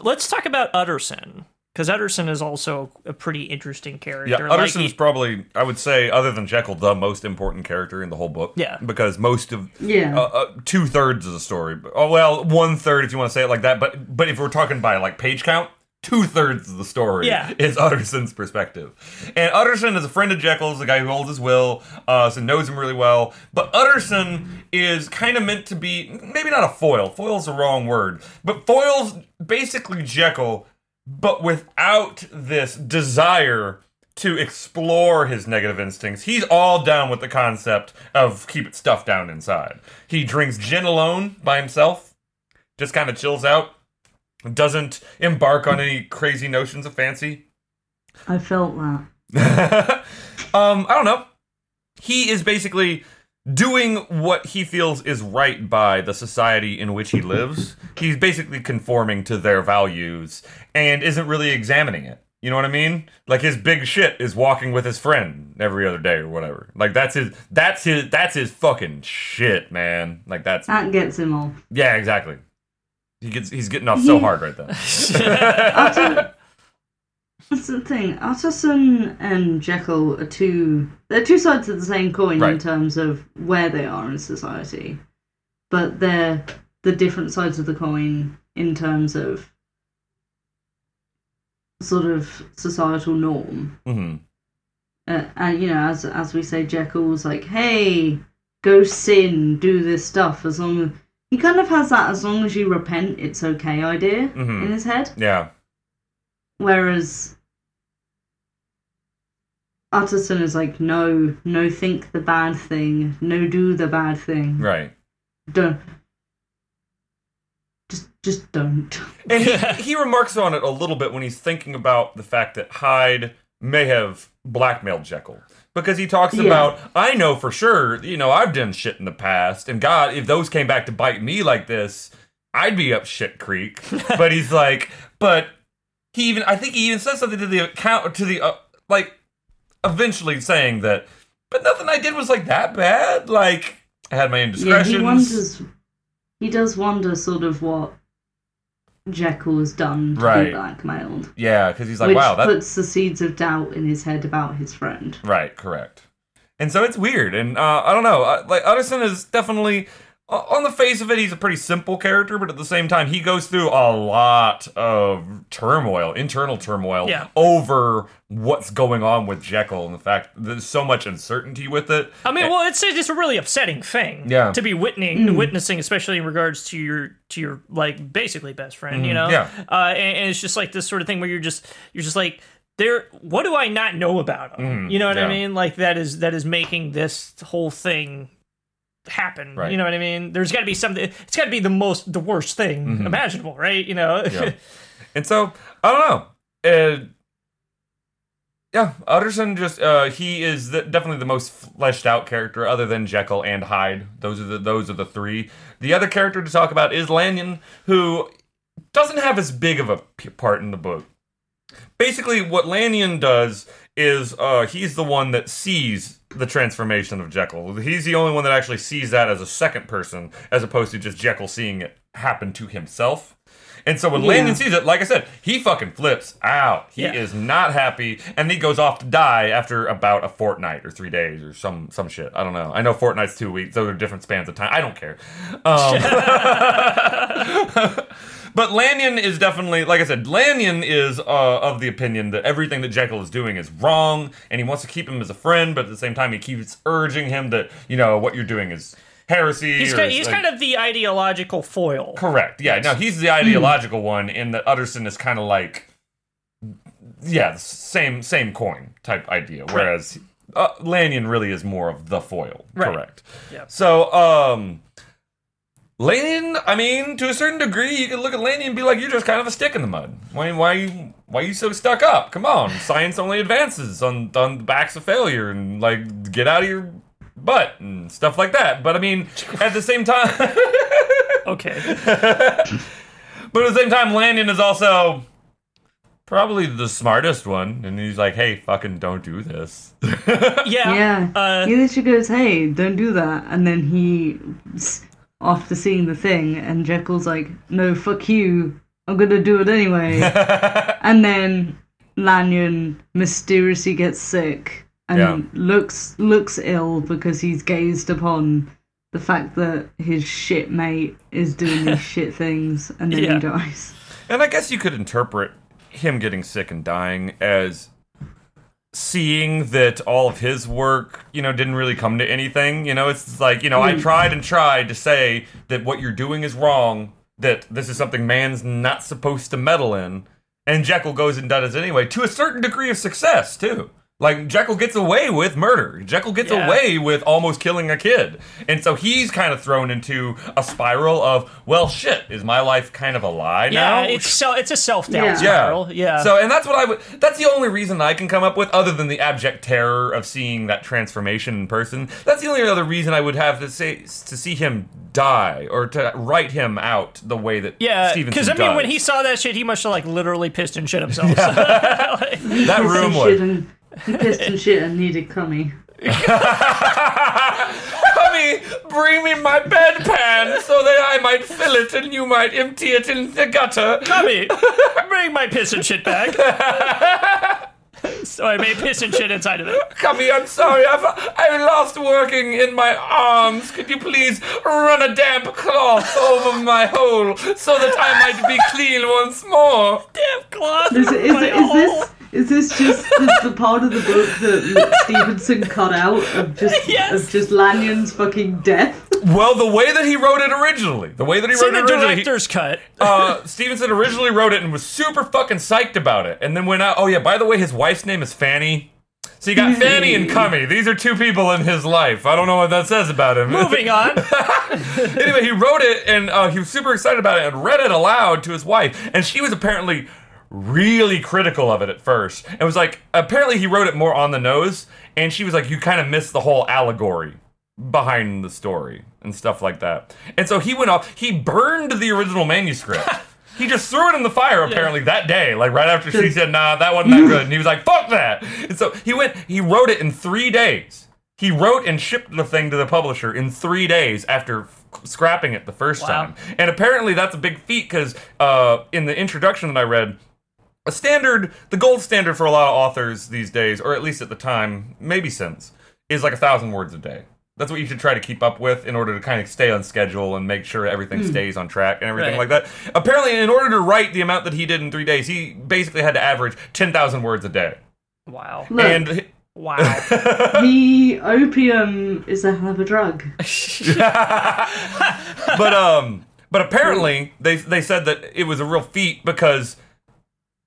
let's talk about Utterson because Utterson is also a pretty interesting character. Yeah, Like, Utterson's probably, I would say, other than Jekyll, the most important character in the whole book. Yeah. Because most of, Yeah. uh, uh, two thirds of the story. Oh, well, one third if you want to say it like that. But but if we're talking by like page count, two thirds of the story Yeah. is [LAUGHS] Utterson's perspective. And Utterson is a friend of Jekyll's, the guy who holds his will, uh, so knows him really well. But Utterson is kind of meant to be maybe not a foil. Foil's the wrong word, but foil's basically Jekyll, but without this desire to explore his negative instincts. He's all down with the concept of keep it stuffed down inside. He drinks gin alone by himself, just kind of chills out, doesn't embark on any crazy notions of fancy. I felt that. [LAUGHS] um, I don't know. He is basically doing what he feels is right by the society in which he lives. He's basically conforming to their values and isn't really examining it. You know what I mean? Like his big shit is walking with his friend every other day or whatever. Like that's his that's his that's his fucking shit, man. Like that's That gets him off. yeah, exactly. He gets he's getting off so Yeah. hard right then. [LAUGHS] Utter- That's the thing. Utterson and Jekyll are two. They're two sides of the same coin in terms of where they are in society, but they're the different sides of the coin in terms of sort of societal norm. hmm Uh, and you know, as as we say, Jekyll's like, "Hey, go sin, do this stuff." As long as he kind of has that, as long as you repent, it's okay idea Mhm. in his head. Yeah. Whereas Utterson is like, no, no, think the bad thing, no, do the bad thing, Right. don't, just, just don't. [LAUGHS] And he, he remarks on it a little bit when he's thinking about the fact that Hyde may have blackmailed Jekyll. Because he talks Yeah. about I know for sure, you know, I've done shit in the past, and God, if those came back to bite me like this, I'd be up shit creek. [LAUGHS] but he's like, but he even I think he even says something to the account to the uh, like eventually saying that, but nothing I did was like that bad. Like I had my Yeah, indiscretions. he wonders. He does wonder sort of what Jekyll has done to Right. be blackmailed, Yeah, because he's like, which wow, that puts the seeds of doubt in his head about his friend. Right, correct. And so it's weird, and uh, I don't know. Uh, like Utterson is definitely, on the face of it, he's a pretty simple character, but at the same time, he goes through a lot of turmoil, internal turmoil, Yeah. over what's going on with Jekyll, and the fact there's so much uncertainty with it. I mean, well, it's it's a really upsetting thing, Yeah. to be witnessing, witnessing, especially in regards to your to your like basically best friend, you know, Mm-hmm. yeah. Uh, and, and it's just like this sort of thing where you're just you're just like there. What do I not know about him? you know what I Mm-hmm. mean? Like that is that is making this whole thing happen. Right. You know what I mean? There's got to be something. It's got to be the most the worst thing imaginable, right? You know. Mm-hmm. Yeah. [LAUGHS] And so I don't know. Uh, yeah, Utterson just uh, he is the, definitely the most fleshed out character, other than Jekyll and Hyde. Those are the those are the three. The other character to talk about is Lanyon, who doesn't have as big of a part in the book. Basically, what Lanyon does is uh, he's the one that sees the transformation of Jekyll. He's the only one that actually sees that as a second person, as opposed to just Jekyll seeing it happen to himself. And so when Yeah. Lanyon sees it, like I said, he fucking flips out. He Yeah. is not happy, and he goes off to die after about a fortnight or three days or some some shit. I don't know. I know fortnight's two weeks; those are different spans of time. I don't care. Um, [LAUGHS] [LAUGHS] but Lanyon is definitely, like I said, Lanyon is uh, of the opinion that everything that Jekyll is doing is wrong, and he wants to keep him as a friend, but at the same time, he keeps urging him that you know what you're doing is heresy. He's or kind, he's like- kind of the ideological foil. Correct. Yeah. No, he's the ideological one, in that Utterson is kind of like, yeah, same same coin type idea. Whereas uh, Lanyon really is more of the foil. Right. Correct. Yeah. So, um, Lanyon, I mean, to a certain degree, you can look at Lanyon and be like, you're just kind of a stick in the mud. Why, why, you, why you so stuck up? Come on, science only advances on on the backs of failure, and like get out of your butt and stuff like that. But I mean, at the same time. [LAUGHS] Okay. But at the same time, Lanyon is also probably the smartest one, and he's like, "Hey, fucking don't do this." Yeah. Yeah. Uh, he literally goes, "Hey, don't do that," and then he, after seeing the thing, and Jekyll's like, "No, fuck you. I'm gonna do it anyway." [LAUGHS] and then Lanyon mysteriously gets sick and Yeah. looks looks ill because he's gazed upon the fact that his shit mate is doing these [LAUGHS] shit things, and then Yeah. he dies. and I guess you could interpret him getting sick and dying as seeing that all of his work, you know, didn't really come to anything. You know, it's like, you know, I hmm. tried and tried to say that what you're doing is wrong, that this is something man's not supposed to meddle in. And Jekyll goes and does it anyway, to a certain degree of success, too. Like, Jekyll gets away with murder. Jekyll gets Yeah. away with almost killing a kid. And so he's kind of thrown into a spiral of, well, shit, is my life kind of a lie now? yeah. It's so it's a self doubt Yeah. Yeah. spiral. Yeah. So, and that's what I would. That's the only reason I can come up with, other than the abject terror of seeing that transformation in person. That's the only other reason I would have to say to see him die or to write him out the way that yeah, Stevenson because I mean, does. when he saw that shit, he must have like literally pissed and shit himself. [LAUGHS] that room was. Shit and, he pissed and shit and needed cummy. [LAUGHS] Honey, bring me my bedpan so that I might fill it and you might empty it in the gutter. Tommy, [LAUGHS] bring my piss and shit back. so I made piss and shit inside of it. Cummy, I'm sorry. I've I lost working in my arms. Could you please run a damp cloth over my hole so that I might be clean once more? Damn cloth. Is, is, my is hole. this is this just the, the part of the book that Stevenson cut out of just Yes. of just Lanyon's fucking death? Well, the way that he wrote it originally, the way that he It's wrote the it originally, he- director's cut. [LAUGHS] uh, Stevenson originally wrote it and was super fucking psyched about it, and then went out. Oh yeah, by the way, his wife's name is Fanny. So you got Fanny and Cummy. These are two people in his life. I don't know what that says about him. Moving [LAUGHS] on. anyway, he wrote it and uh, he was super excited about it and read it aloud to his wife, and she was apparently really critical of it at first. It was like apparently he wrote it more on the nose, and she was like, "You kind of missed the whole allegory behind the story and stuff like that." And so he went off. He burned the original manuscript. [LAUGHS] He just threw it in the fire apparently that day, like right after she said, "Nah, that wasn't that good." And he was like, "Fuck that!" And so he went. He wrote it in three days. He wrote and shipped the thing to the publisher in three days after scrapping it the first Wow. time. And apparently that's a big feat because uh, in the introduction that I read, a standard, the gold standard for a lot of authors these days, or at least at the time, maybe since, is like a thousand words a day. That's what you should try to keep up with in order to kind of stay on schedule and make sure everything stays on track and everything Right. like that. Apparently, in order to write the amount that he did in three days, he basically had to average 10,000 words a day. Wow. Look, And Wow. [LAUGHS] the opium is a hell of a drug. [LAUGHS] [LAUGHS] but um but apparently they they said that it was a real feat because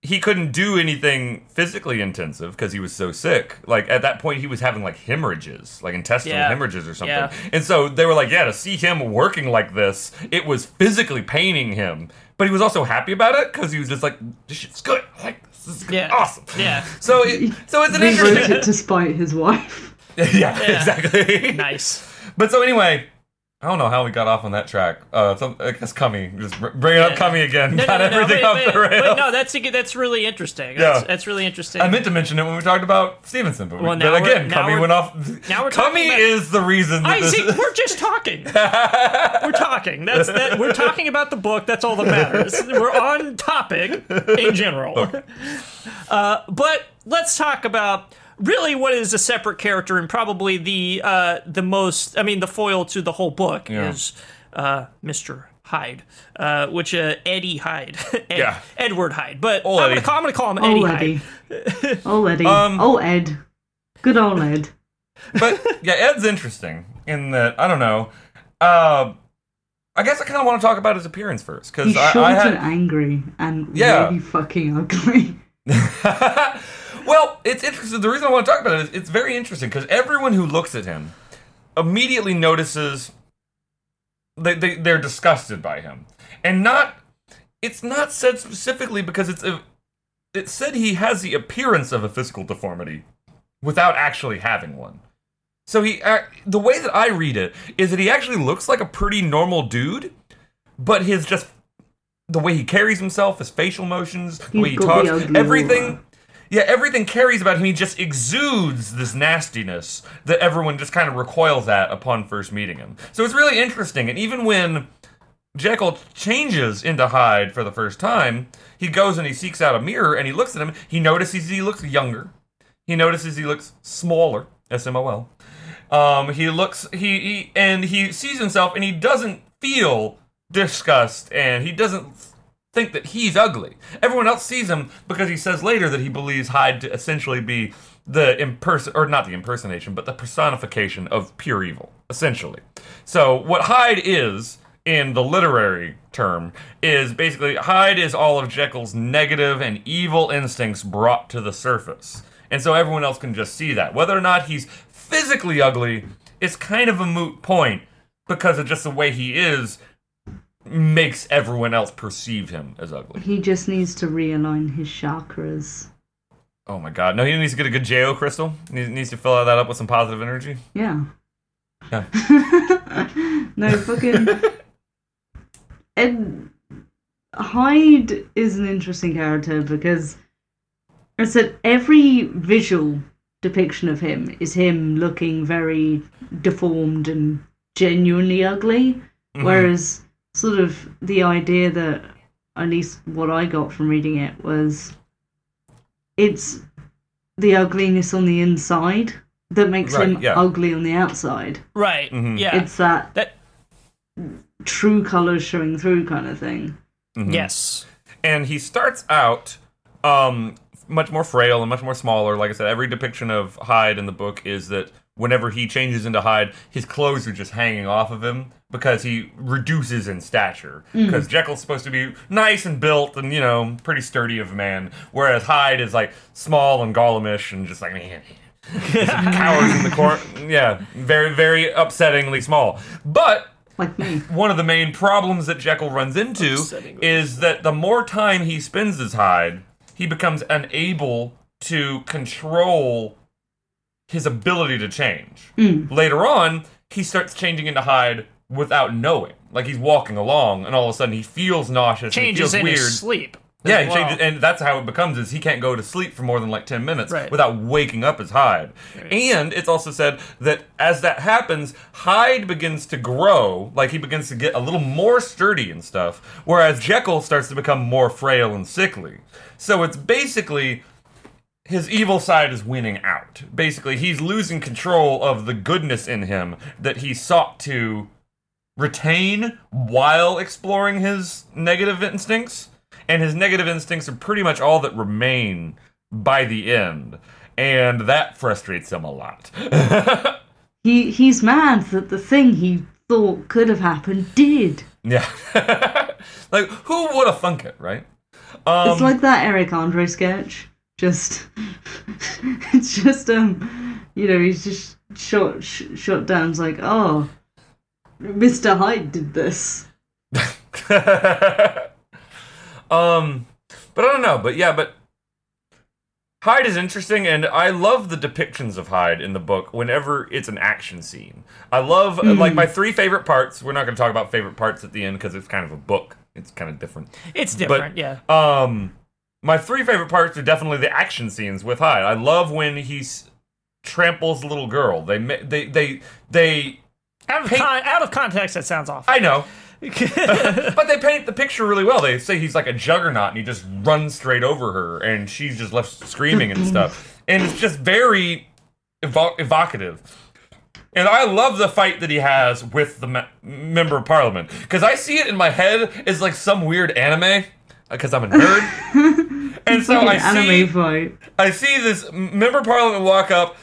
he couldn't do anything physically intensive because he was so sick. Like at that point, he was having like hemorrhages, like intestinal Yeah. hemorrhages or something. Yeah. And so they were like, yeah, to see him working like this, it was physically paining him. But he was also happy about it because he was just like, this shit's good. I like this. This is Yeah. awesome. Yeah. So, it, so it's an He wrote interesting. it to spite his wife. [LAUGHS] yeah, exactly. Nice. But so anyway, I don't know how we got off on that track. Uh, so I guess Cummy, just br- bringing up. Cummy again, No, got no, no, no, everything but- off the rails. No, that's that's really interesting. That's, Yeah. that's really interesting. I meant to mention it when we talked about Stevenson, but, Well, now but again, Cummy went off. now we're talking Cummy about- is the reason that I see. is. [LAUGHS] We're just talking. we're talking. That's that. We're talking about the book. That's all that matters. We're on topic in general. Uh, but let's talk about really what is a separate character and probably the uh, the most. I mean, the foil to the whole book Yeah. is uh, Mister Hyde, uh, which uh, Eddie Hyde, [LAUGHS] Ed- Yeah. Edward Hyde. But Old I'm gonna, call, I'm gonna call him Eddie Old Hyde. Eddie. Old Eddie. Um, old Ed. Good old Ed. but yeah, Ed's interesting in that I don't know. Uh, I guess I kind of want to talk about his appearance first because He's I, short I had and angry and Yeah. really fucking ugly. [LAUGHS] well, it's interesting. The reason I want to talk about it is it's very interesting because everyone who looks at him immediately notices they, they they're disgusted by him, and not. It's not said specifically because it's a. It said he has the appearance of a physical deformity, without actually having one. So he, uh, the way that I read it is that he actually looks like a pretty normal dude, but his just the way he carries himself, his facial motions, the way he talks, everything. Yeah, everything carries about him. He just exudes this nastiness that everyone just kind of recoils at upon first meeting him. So it's really interesting. And even when Jekyll changes into Hyde for the first time, he goes and he seeks out a mirror and he looks at him. He notices he looks younger. He notices he looks smaller. S M O L. Um, he looks he, he and he sees himself and he doesn't feel disgust and he doesn't think that he's ugly. Everyone else sees him because he says later that he believes Hyde to essentially be the imperson or not the impersonation, but the personification of pure evil, essentially. So what Hyde is in the literary term is basically Hyde is all of Jekyll's negative and evil instincts brought to the surface. And so everyone else can just see that. Whether or not he's physically ugly is kind of a moot point because of just the way he is makes everyone else perceive him as ugly. He just needs to realign his chakras. Oh my god. No, he needs to get a good JO crystal. He needs to fill that up with some positive energy. Yeah. Yeah. [LAUGHS] no, fucking. [LAUGHS] Ed Hyde is an interesting character because I said every visual depiction of him is him looking very deformed and genuinely ugly, mm-hmm. whereas sort of the idea that at least what I got from reading it was it's the ugliness on the inside that makes Right, him yeah. ugly on the outside. Right. Mhm. Yeah. It's that that. true colors showing through kind of thing. Yes. And he starts out um much more frail and much more smaller. Like I said, every depiction of Hyde in the book is that whenever he changes into Hyde, his clothes are just hanging off of him because he reduces in stature. Mm. Because Jekyll's supposed to be nice and built and, you know, pretty sturdy of a man, whereas Hyde is like small and Gollumish and just like [LAUGHS] [LAUGHS] cowers in the corner. Yeah, very, very upsettingly small. But Like me. one of the main problems that Jekyll runs into is that the more time he spends as Hyde, he becomes unable to control his ability to change. Mm. Later on, he starts changing into Hyde without knowing. Like he's walking along, and all of a sudden he feels nauseous. and he Changes feels in weird. his sleep. Yeah, he well. changes, and that's how it becomes. Is he can't go to sleep for more than like ten minutes Right. without waking up as Hyde. And it's also said that as that happens, Hyde begins to grow, like he begins to get a little more sturdy and stuff, whereas Jekyll starts to become more frail and sickly. So it's basically his evil side is winning out. Basically, he's losing control of the goodness in him that he sought to retain while exploring his negative instincts. And his negative instincts are pretty much all that remain by the end. And that frustrates him a lot. [LAUGHS] He he's mad that the thing he thought could have happened did. yeah. [LAUGHS] like, who would have thunk it, right? Um, it's like that Eric Andre sketch. Just [LAUGHS] it's just um you know he's just shot sh- shot down. It's like oh, Mister Hyde did this. [LAUGHS] um, but I don't know. But yeah, but Hyde is interesting, and I love the depictions of Hyde in the book whenever it's an action scene. I love like my three favorite parts. We're not going to talk about favorite parts at the end because it's kind of a book. It's kind of different. It's different, yeah. Um, my three favorite parts are definitely the action scenes with Hyde. I love when he tramples the little girl. They ma- they they they. Out of, Paint- con- out of context, that sounds awful. I know. [LAUGHS] but they paint the picture really well. They say he's like a juggernaut and he just runs straight over her and she's just left screaming and [CLEARS THROAT] stuff. And it's just very evo- evocative. And I love the fight that he has with the me- member of parliament because I see it in my head as like some weird anime uh, because I'm a nerd. [LAUGHS] and so I Like an anime see fight. I see this member of parliament walk up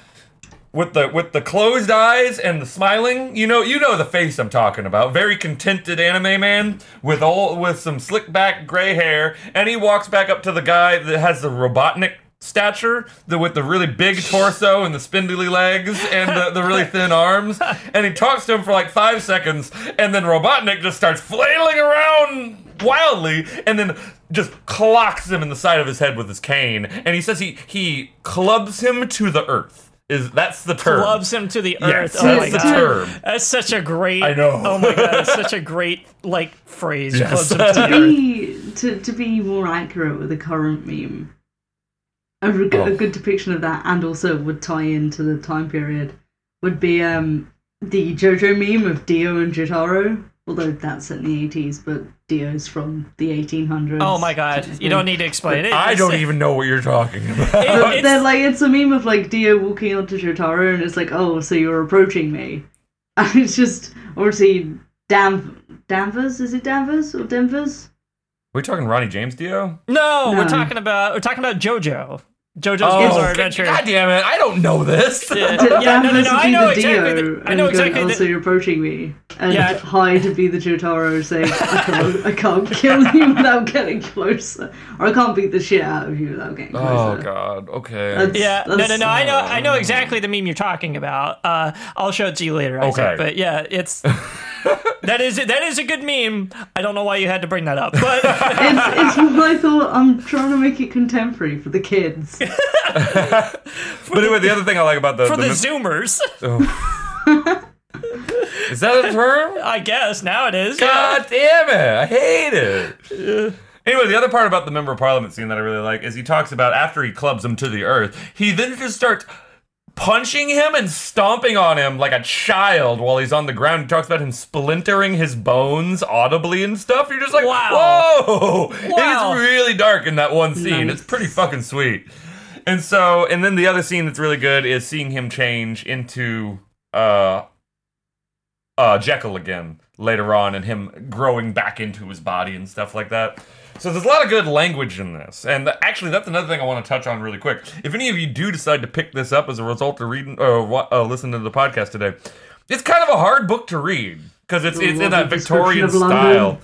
with the with the closed eyes and the smiling. You know, you know the face I'm talking about. Very contented anime man with all with some slick back gray hair, and he walks back up to the guy that has the Robotnik stature, the with the really big torso and the spindly legs and the, the really thin arms, and he talks to him for like five seconds, and then Robotnik just starts flailing around wildly and then just clocks him in the side of his head with his cane and he says he he clubs him to the earth is that's the term Loves him to the Yes, earth. oh my that's the god. term. That's such a great. I know. Oh my god, it's such a [LAUGHS] great like phrase. Yes. Clubs him [LAUGHS] to the to be to, to be more accurate with the current meme, a, re- Oh. a good depiction of that, and also would tie into the time period, would be um the JoJo meme of Dio and Jotaro. Although that's in the eighties, but Dio's from the eighteen hundreds. Oh my god, you don't need to explain it. i don't even know what you're talking [LAUGHS] about it- But it's- then, like, it's a meme of like Dio walking onto Jotaro, and it's like, oh, so you're approaching me, [LAUGHS] and it's just, or see, Dam Danvers? Is it Danvers or Denvers? we talking ronnie james dio no, we're talking about we're talking about JoJo. JoJo's oh Bizarre Adventure. god damn it i don't know this Yeah, [LAUGHS] yeah, no, no, no. I know the exactly. The, I know go, exactly. Oh, the- so you're approaching me, and Yeah. Hyde to be the Jotaro saying, I can't, I can't kill you without getting closer, or I can't beat the shit out of you without getting closer." oh god okay That's- Yeah, no, no, no. I know, I know exactly the meme you're talking about. Uh, I'll show it to you later. Isaac. Okay. but yeah, it's [LAUGHS] that is that is a good meme. I don't know why you had to bring that up, but [LAUGHS] It's, it's what I thought. I'm trying to make it contemporary for the kids. [LAUGHS] but anyway the other thing i like about the, for the the Zoomers, oh. is that a term [LAUGHS] I guess now it is. God damn it! I hate it. Anyway, the other part about the member of parliament scene that I really like is he talks about after he clubs him to the earth, he then just starts punching him and stomping on him like a child while he's on the ground. He talks about him splintering his bones audibly and stuff. You're just like, Wow. whoa! Wow. It's really dark in that one scene. Nice. It's pretty fucking sweet. And so, and then the other scene that's really good is seeing him change into uh uh, Jekyll again later on and him growing back into his body and stuff like that. So there's a lot of good language in this. And actually, that's another thing I want to touch on really quick. If any of you do decide to pick this up as a result of reading or wa- uh, listening to the podcast today, it's kind of a hard book to read because it's, it's in that Victorian style.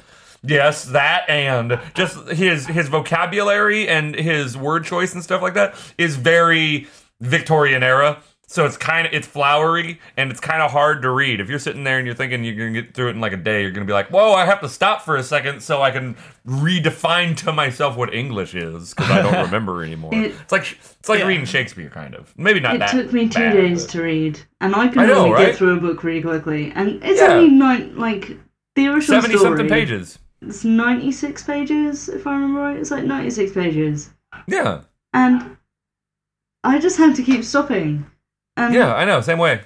Yes, that and just his his vocabulary and his word choice and stuff like that is very Victorian era. So it's kind of it's flowery and it's kind of hard to read. If you're sitting there and you're thinking you're gonna get through it in like a day, you're gonna be like, "Whoa, I have to stop for a second so I can redefine to myself what English is because I don't [LAUGHS] remember anymore." It- it's like it's like Yeah. reading Shakespeare, kind of. Maybe not It that. took me two bad, days but- to read, and I can I know, only right? get through a book really quickly. And it's Yeah. only nine, like the original seventy story. something pages. It's ninety six pages, if I remember right. It's like ninety six pages, Yeah, and I just had to keep stopping. And yeah, I know. Same way.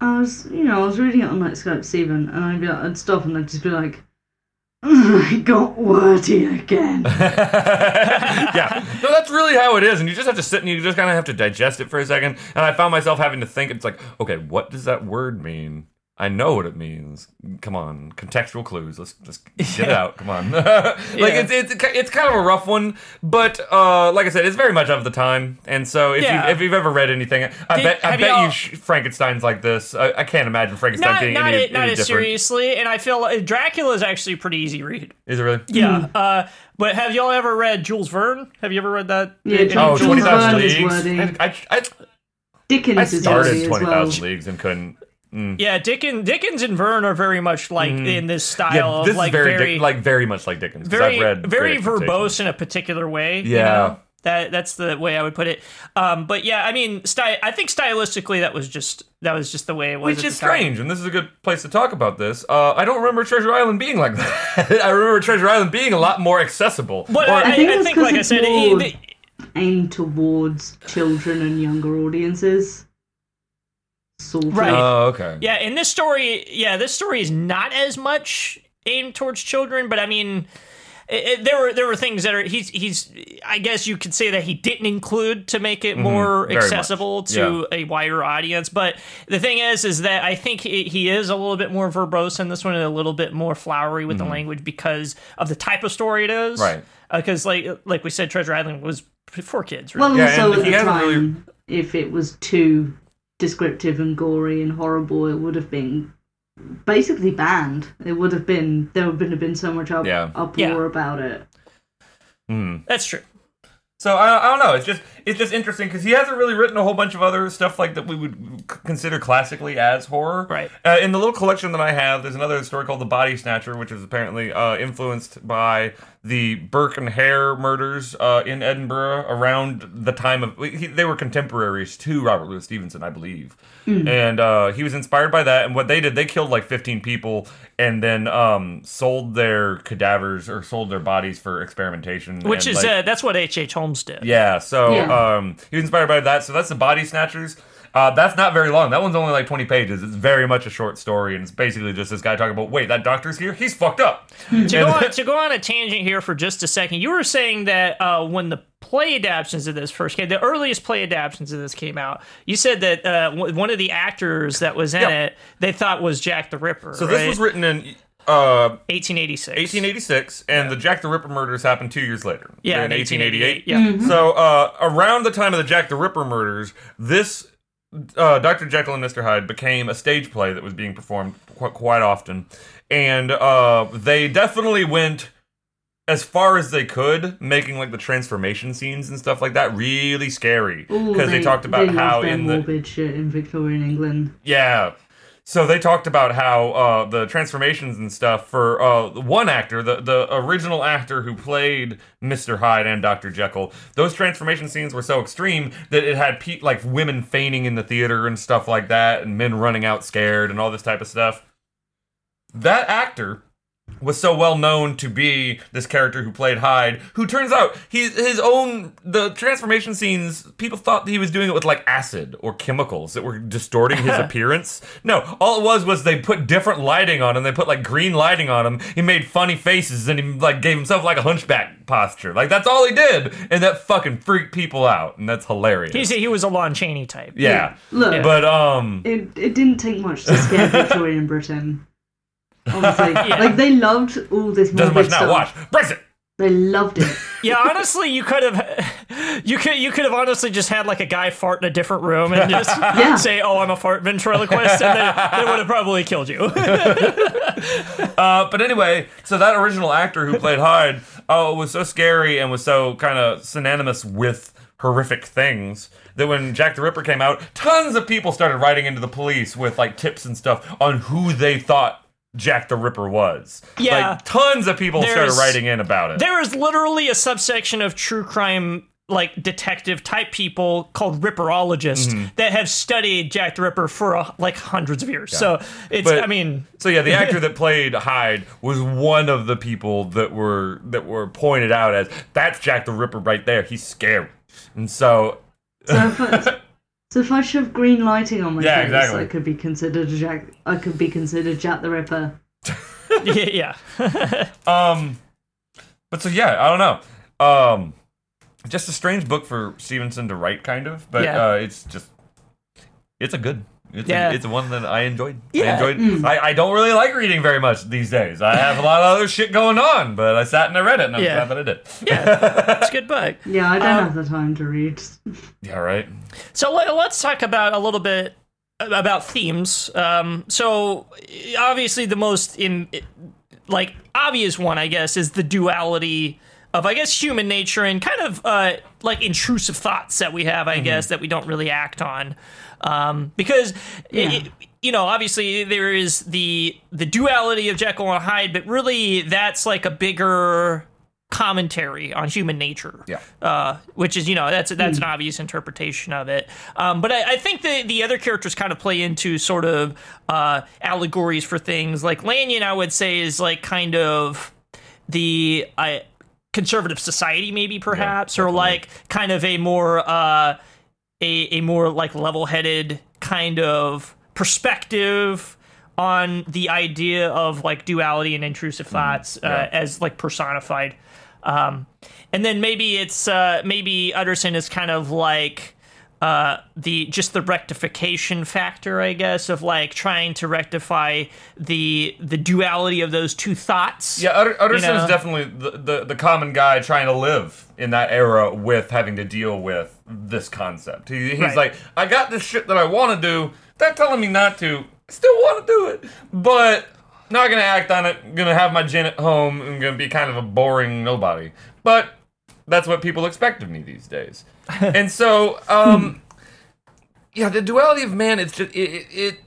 I was, you know, I was reading it on like Skype Stephen, and I'd be like, I'd stop and I'd just be like, [LAUGHS] I got wordy again. [LAUGHS] yeah, no, that's really how it is, and you just have to sit and you just kind of have to digest it for a second. And I found myself having to think. It's like, okay, what does that word mean? I know what it means. Come on, contextual clues. Let's just [LAUGHS] get it out. Come on. [LAUGHS] like Yeah. it's, it's it's kind of a rough one, but uh, like I said, it's very much of the time. And so if Yeah. you if you've ever read anything, I Did- bet I bet y'all- sh- Frankenstein's like this. I, I can't imagine Frankenstein Not being not, any, it, not any as different. seriously, and I feel like Dracula is actually a pretty easy read. Is it really? Yeah. Uh, but have y'all ever read Jules Verne? Have you ever read that? Yeah, It- Jules- Oh, Jules 20,000 Verne is Leagues. wordy. I, I, I, Dickens I is wordy started as Twenty well. Thousand Leagues and couldn't. Yeah, Dickens, Dickens and Verne are very much like in this style Mm. Yeah, this of like is very, very, Dick- like very much like Dickens. 'cause very, I've read very verbose in a particular way. you Yeah. know? that that's the way I would put it. Um, but yeah, I mean, sty- I think stylistically that was just that was just the way it was. Which at is the time. strange, and this is a good place to talk about this. Uh, I don't remember Treasure Island being like [LAUGHS] that. I remember Treasure Island being a lot more accessible. But Or- I, I, think I it's think, 'cause like I said, more- it, it, Aimed towards children and younger audiences. Sort. Right. Oh, okay. Yeah, in this story, yeah, this story is not as much aimed towards children, but I mean, it, it- there were there were things that are he's he's I guess you could say that he didn't include to make it more Mm-hmm. very much. accessible to a wider audience. But the thing is, is that I think he, he is a little bit more verbose in this one and a little bit more flowery with the language because of the type of story it is. Mm-hmm. Right. Because like like we said, Treasure Island was for kids. Really. Well, Yeah, also at the time, really- if it was too descriptive and gory and horrible, it would have been basically banned. It would have been there would have been so much up, Yeah. uproar Yeah. about it. Hmm. That's true. So I, I don't know. It's just it's just interesting because he hasn't really written a whole bunch of other stuff like that we would consider classically as horror. Right. Uh, in the little collection that I have, there's another story called The Body Snatcher, which is apparently uh, influenced by the Burke and Hare murders uh, in Edinburgh around the time of. He, they were contemporaries to Robert Louis Stevenson, I believe. And uh, he was inspired by that. And what they did, they killed like 15 people and then um, sold their cadavers or sold their bodies for experimentation. Which and, is like, uh, that's what H. H. Holmes did. yeah, so Yeah. Um, he was inspired by that. So that's the Body Snatchers. Uh, that's not very long. That one's only like 20 pages. It's very much a short story, and it's basically just this guy talking about, wait, that doctor's here? He's fucked up. to go on to go on a tangent here for just a second, you were saying that uh, when the play adaptations of this first came, the earliest play adaptations of this came out, you said that uh, w- one of the actors that was in Yeah. it they thought was Jack the Ripper. so this was written in uh, 1886. 1886, and the Jack the Ripper murders happened two years later. Yeah, in in 1888. 1888, yeah. So uh, around the time of the Jack the Ripper murders, this uh, Dr. Jekyll and Mr. Hyde became a stage play that was being performed qu- quite often, and uh, they definitely went as far as they could, making like the transformation scenes and stuff like that really scary because they, talked about they how in the morbid shit in Victorian England. yeah. So they talked about how uh, the transformations and stuff for uh, one actor, the, the original actor who played Mr. Hyde and Dr. Jekyll, those transformation scenes were so extreme that it had pe- like women fainting in the theater and stuff like that, and men running out scared and all this type of stuff. That actor was so well known to be this character who played Hyde, who turns out he his own the transformation scenes. People thought he was doing it with like acid or chemicals that were distorting his [LAUGHS] appearance. No, all it was was they put different lighting on him. They put like green lighting on him. He made funny faces and he like gave himself like a hunchback posture. Like that's all he did, and that fucking freaked people out, and that's hilarious. He's, he was a Lon Chaney type. yeah. Look, but um, it, it didn't take much to scare [LAUGHS] Victorian Britain. Honestly, [LAUGHS] like they loved all this doesn't morbid much now. stuff. Watch Brexit. They loved it. Yeah, honestly, you could have, [LAUGHS] you could, you could have honestly just had like a guy fart in a different room and just [LAUGHS] Yeah. say, "Oh, I'm a fart ventriloquist," and they, they would have probably killed you. Uh, but anyway, so that original actor who played Hyde uh, was so scary and was so kind of synonymous with horrific things that when Jack the Ripper came out, tons of people started writing into the police with like tips and stuff on who they thought Jack the Ripper was. Yeah. Like tons of people started writing in about it. There is literally a subsection of true crime like detective type people called ripperologists Mm-hmm. that have studied Jack the Ripper for uh, like hundreds of years. So it's But- I mean So yeah, the [LAUGHS] actor that played Hyde was one of the people that were that were pointed out as that's Jack the Ripper right there. He's scary. And so So if, I, [LAUGHS] so if I shove green lighting on my Yeah, face, exactly. I could be considered a Jack. I could be considered Jack the Ripper. [LAUGHS] yeah, yeah. [LAUGHS] Um, but so yeah, I don't know. Um, just a strange book for Stevenson to write, kind of. But Yeah. uh, it's just, it's a good. It's, Yeah. a, it's one that I enjoyed. I Yeah. enjoyed. I, I don't really like reading very much these days. I have a lot of other shit going on, but I sat and I read it, and I'm Yeah. glad that I did. Yeah, [LAUGHS] it's a good book. Yeah, I don't Um, have the time to read. Yeah, right. So let, let's talk about a little bit about themes. Um, so obviously the most in like obvious one, I guess, is the duality of I guess human nature and kind of uh, like intrusive thoughts that we have. I guess that we don't really act on um, because. It, you know, obviously there is the the duality of Jekyll and Hyde, but really that's like a bigger commentary on human nature Yeah. uh, which is you know that's that's an obvious interpretation of it. Um, but I, I think the the other characters kind of play into sort of uh, allegories for things. Like Lanyon, I would say is like kind of the uh, conservative society, maybe perhaps, or like kind of a more uh, a a more like level headed kind of perspective on the idea of like duality and intrusive thoughts uh, as like personified. Um, and then maybe it's uh, maybe Utterson is kind of like uh, the just the rectification factor, I guess, of like trying to rectify the the duality of those two thoughts. Yeah, Utter- know? definitely the, the the common guy trying to live in that era with having to deal with this concept. He, he's Right. like, I got this shit that I want to do. They're telling me not to. I still want to do it, but not gonna act on it. I'm Gonna have my gin at home and gonna be kind of a boring nobody. But that's what people expect of me these days. [LAUGHS] and so, um, yeah, the duality of man. It's just it. it, it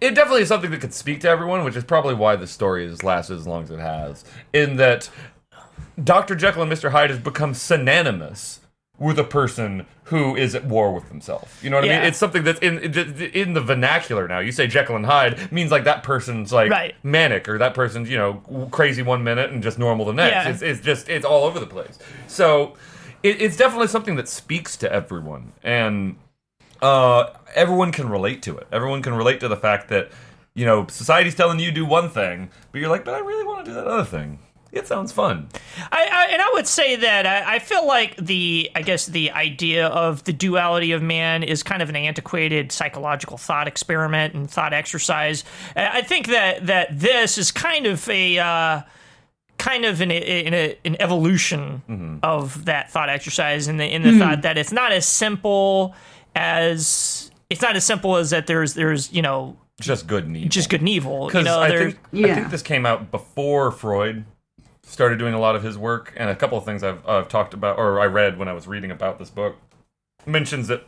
it definitely is something that could speak to everyone, which is probably why the story has lasted as long as it has. In that Dr. Jekyll and Mr. Hyde has become synonymous with a person who is at war with himself. You know what I mean? It's something that's in in the vernacular now. You say Jekyll and Hyde means like that person's like Right. manic or that person's, you know, crazy one minute and just normal the next. Yeah. It's, it's just it's all over the place. So it, it's definitely something that speaks to everyone and uh, everyone can relate to it. Everyone can relate to the fact that you know society's telling you do one thing, but you're like, but I really want to do that other thing. It sounds fun. I, I and I would say that I, I feel like the I guess the idea of the duality of man is kind of an antiquated psychological thought experiment and thought exercise. I I think that that this is kind of a uh, kind of an an, an evolution of that thought exercise in the in the thought that it's not as simple as it's not as simple as that there's there's you know Just good and evil. just good and evil. You know, I there's think I think this came out before Freud started doing a lot of his work, and a couple of things I've, I've talked about or I read when I was reading about this book mentions that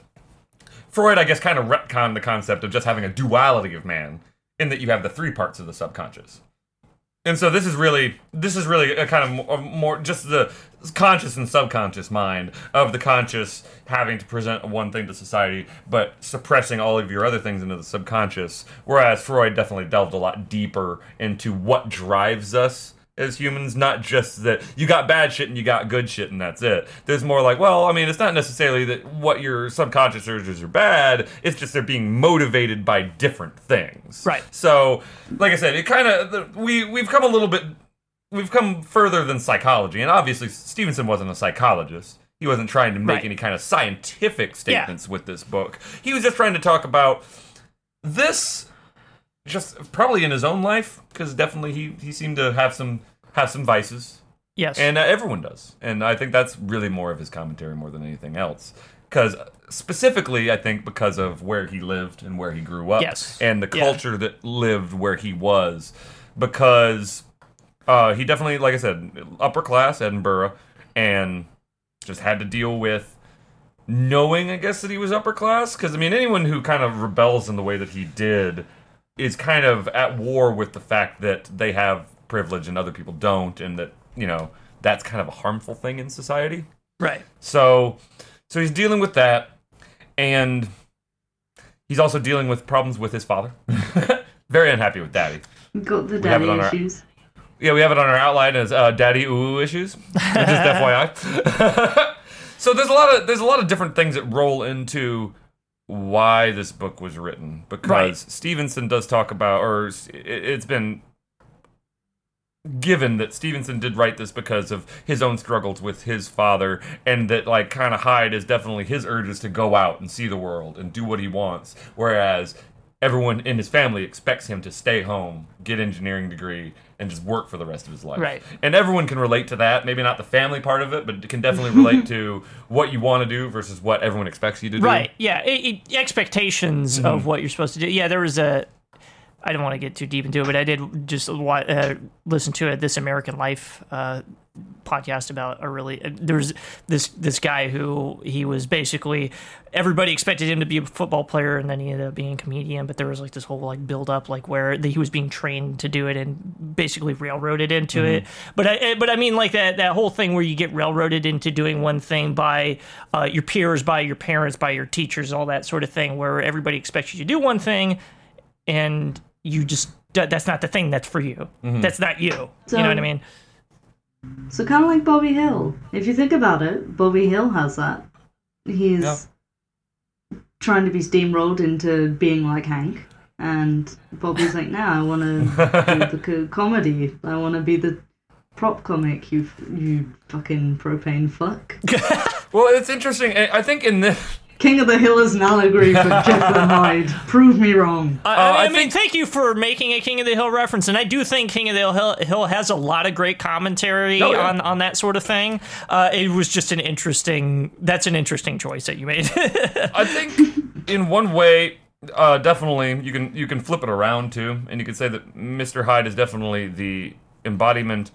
Freud, I guess, kind of retconned the concept of just having a duality of man, in that you have the three parts of the subconscious. And so this is really this is really a kind of more, more just the conscious and subconscious mind of the conscious having to present one thing to society, but suppressing all of your other things into the subconscious. Whereas Freud definitely delved a lot deeper into what drives us as humans, not just that you got bad shit and you got good shit and that's it. There's more like, well, I mean, it's not necessarily that what your subconscious urges are bad. It's just they're being motivated by different things. Right. So, like I said, it kind of we we've come a little bit we've come further than psychology, and obviously Stevenson wasn't a psychologist. He wasn't trying to make Right. any kind of scientific statements with this book. He was just trying to talk about this, just probably in his own life, because definitely he he seemed to have some have some vices, yes, and uh, everyone does. And I think that's really more of his commentary more than anything else. Because specifically, I think because of where he lived and where he grew up, Yes. and the Yeah. culture that lived where he was. Because uh, he definitely, like I said, upper class Edinburgh, and just had to deal with knowing, I guess, that he was upper class. Because I mean, anyone who kind of rebels in the way that he did is kind of at war with the fact that they have privilege and other people don't, and that you know that's kind of a harmful thing in society. Right. So, so he's dealing with that, and he's also dealing with problems with his father. [LAUGHS] Very unhappy with daddy. Got the daddy it on our- issues. Yeah, we have it on our outline as uh, daddy ooh issues. Just def FYI. so there's a lot of there's a lot of different things that roll into why this book was written because Right. Stevenson does talk about, or it's been given that Stevenson did write this because of his own struggles with his father, and that like kind of Hyde is definitely his urges to go out and see the world and do what he wants, whereas everyone in his family expects him to stay home, get engineering degree, and just work for the rest of his life. Right. And everyone can relate to that. Maybe not the family part of it, but it can definitely relate to [LAUGHS] what you want to do versus what everyone expects you to do. Right. Yeah. It, it- expectations Mm-hmm. of what you're supposed to do. Yeah. There was a. I don't want to get too deep into it, but I did just uh, listen to a This American Life uh, podcast about a really. Uh, there was this this guy who he was basically everybody expected him to be a football player, and then he ended up being a comedian. But there was like this whole like build up, like where the, he was being trained to do it and basically railroaded into it. But I, but I mean like that that whole thing where you get railroaded into doing one thing by uh, your peers, by your parents, by your teachers, all that sort of thing, where everybody expects you to do one thing, and you just that's not the thing that's for you. Mm-hmm. That's not you. So- you know what I mean? So kind of like Bobby Hill. If you think about it, Bobby Hill has that. He's Yeah. trying to be steamrolled into being like Hank, and Bobby's like, "Nah, I want to do the co- comedy. I want to be the prop comic. You, you fucking propane fuck." [LAUGHS] [LAUGHS] Well, it's interesting. I I think in this. King of the Hill is an allegory for Jekyll and Hyde. Prove me wrong. I, I, Uh, I mean, think- thank you for making a King of the Hill reference, and I do think King of the Hill, Hill has a lot of great commentary Oh, yeah. on, on that sort of thing. Uh, it was just an interesting. That's an interesting choice that you made. [LAUGHS] I think in one way, uh, definitely you can you can flip it around too, and you can say that Mr. Hyde is definitely the embodiment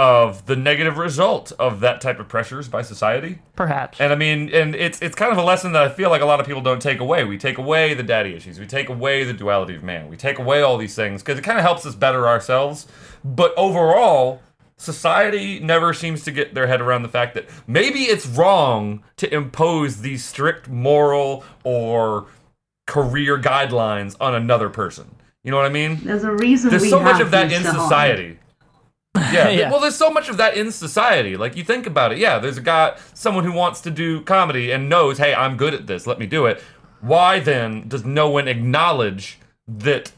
of the negative result of that type of pressures by society. Perhaps. And I mean, and it's it's kind of a lesson that I feel like a lot of people don't take away. We take away the daddy issues. We take away the duality of man. We take away all these things because it kind of helps us better ourselves. But overall, society never seems to get their head around the fact that maybe it's wrong to impose these strict moral or career guidelines on another person. You know what I mean? There's a reason There's we so much of that in Hyde. society. [LAUGHS] Yeah, Yeah. Well, there's so much of that in society. Like you think about it. Yeah, there's a guy, someone who wants to do comedy and knows, hey, I'm good at this. Let me do it. Why then does no one acknowledge that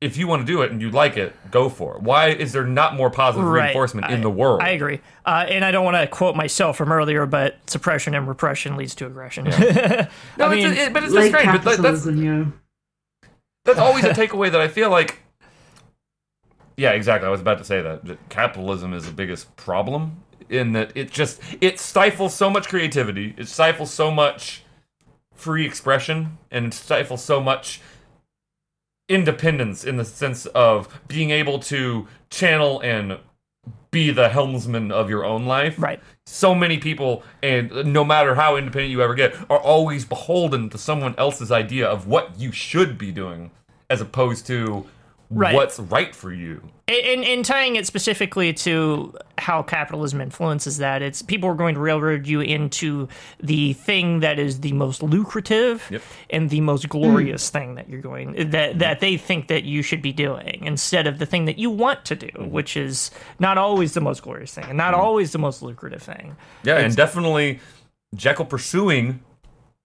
if you want to do it and you like it, go for it? Why is there not more positive Right. reinforcement in the world? I agree. Uh, and I don't want to quote myself from earlier, but suppression and repression leads to aggression. [LAUGHS] No, I it's mean, it, but it's just Like strange. But that- that's capitalism, yo. that's always a takeaway that I feel like. Yeah, exactly. I was about to say that, that capitalism is the biggest problem in that it just it stifles so much creativity, it stifles so much free expression, and it stifles so much independence in the sense of being able to channel and be the helmsman of your own life. Right. So many people, and no matter how independent you ever get, are always beholden to someone else's idea of what you should be doing, as opposed to Right. what's right for you. and, and tying it specifically to how capitalism influences that, it's people are going to railroad you into the thing that is the most lucrative Yep. and the most glorious thing that you're going that that they think that you should be doing instead of the thing that you want to do, mm-hmm. which is not always the most glorious thing and not mm-hmm. always the most lucrative thing. Yeah, and definitely Jekyll pursuing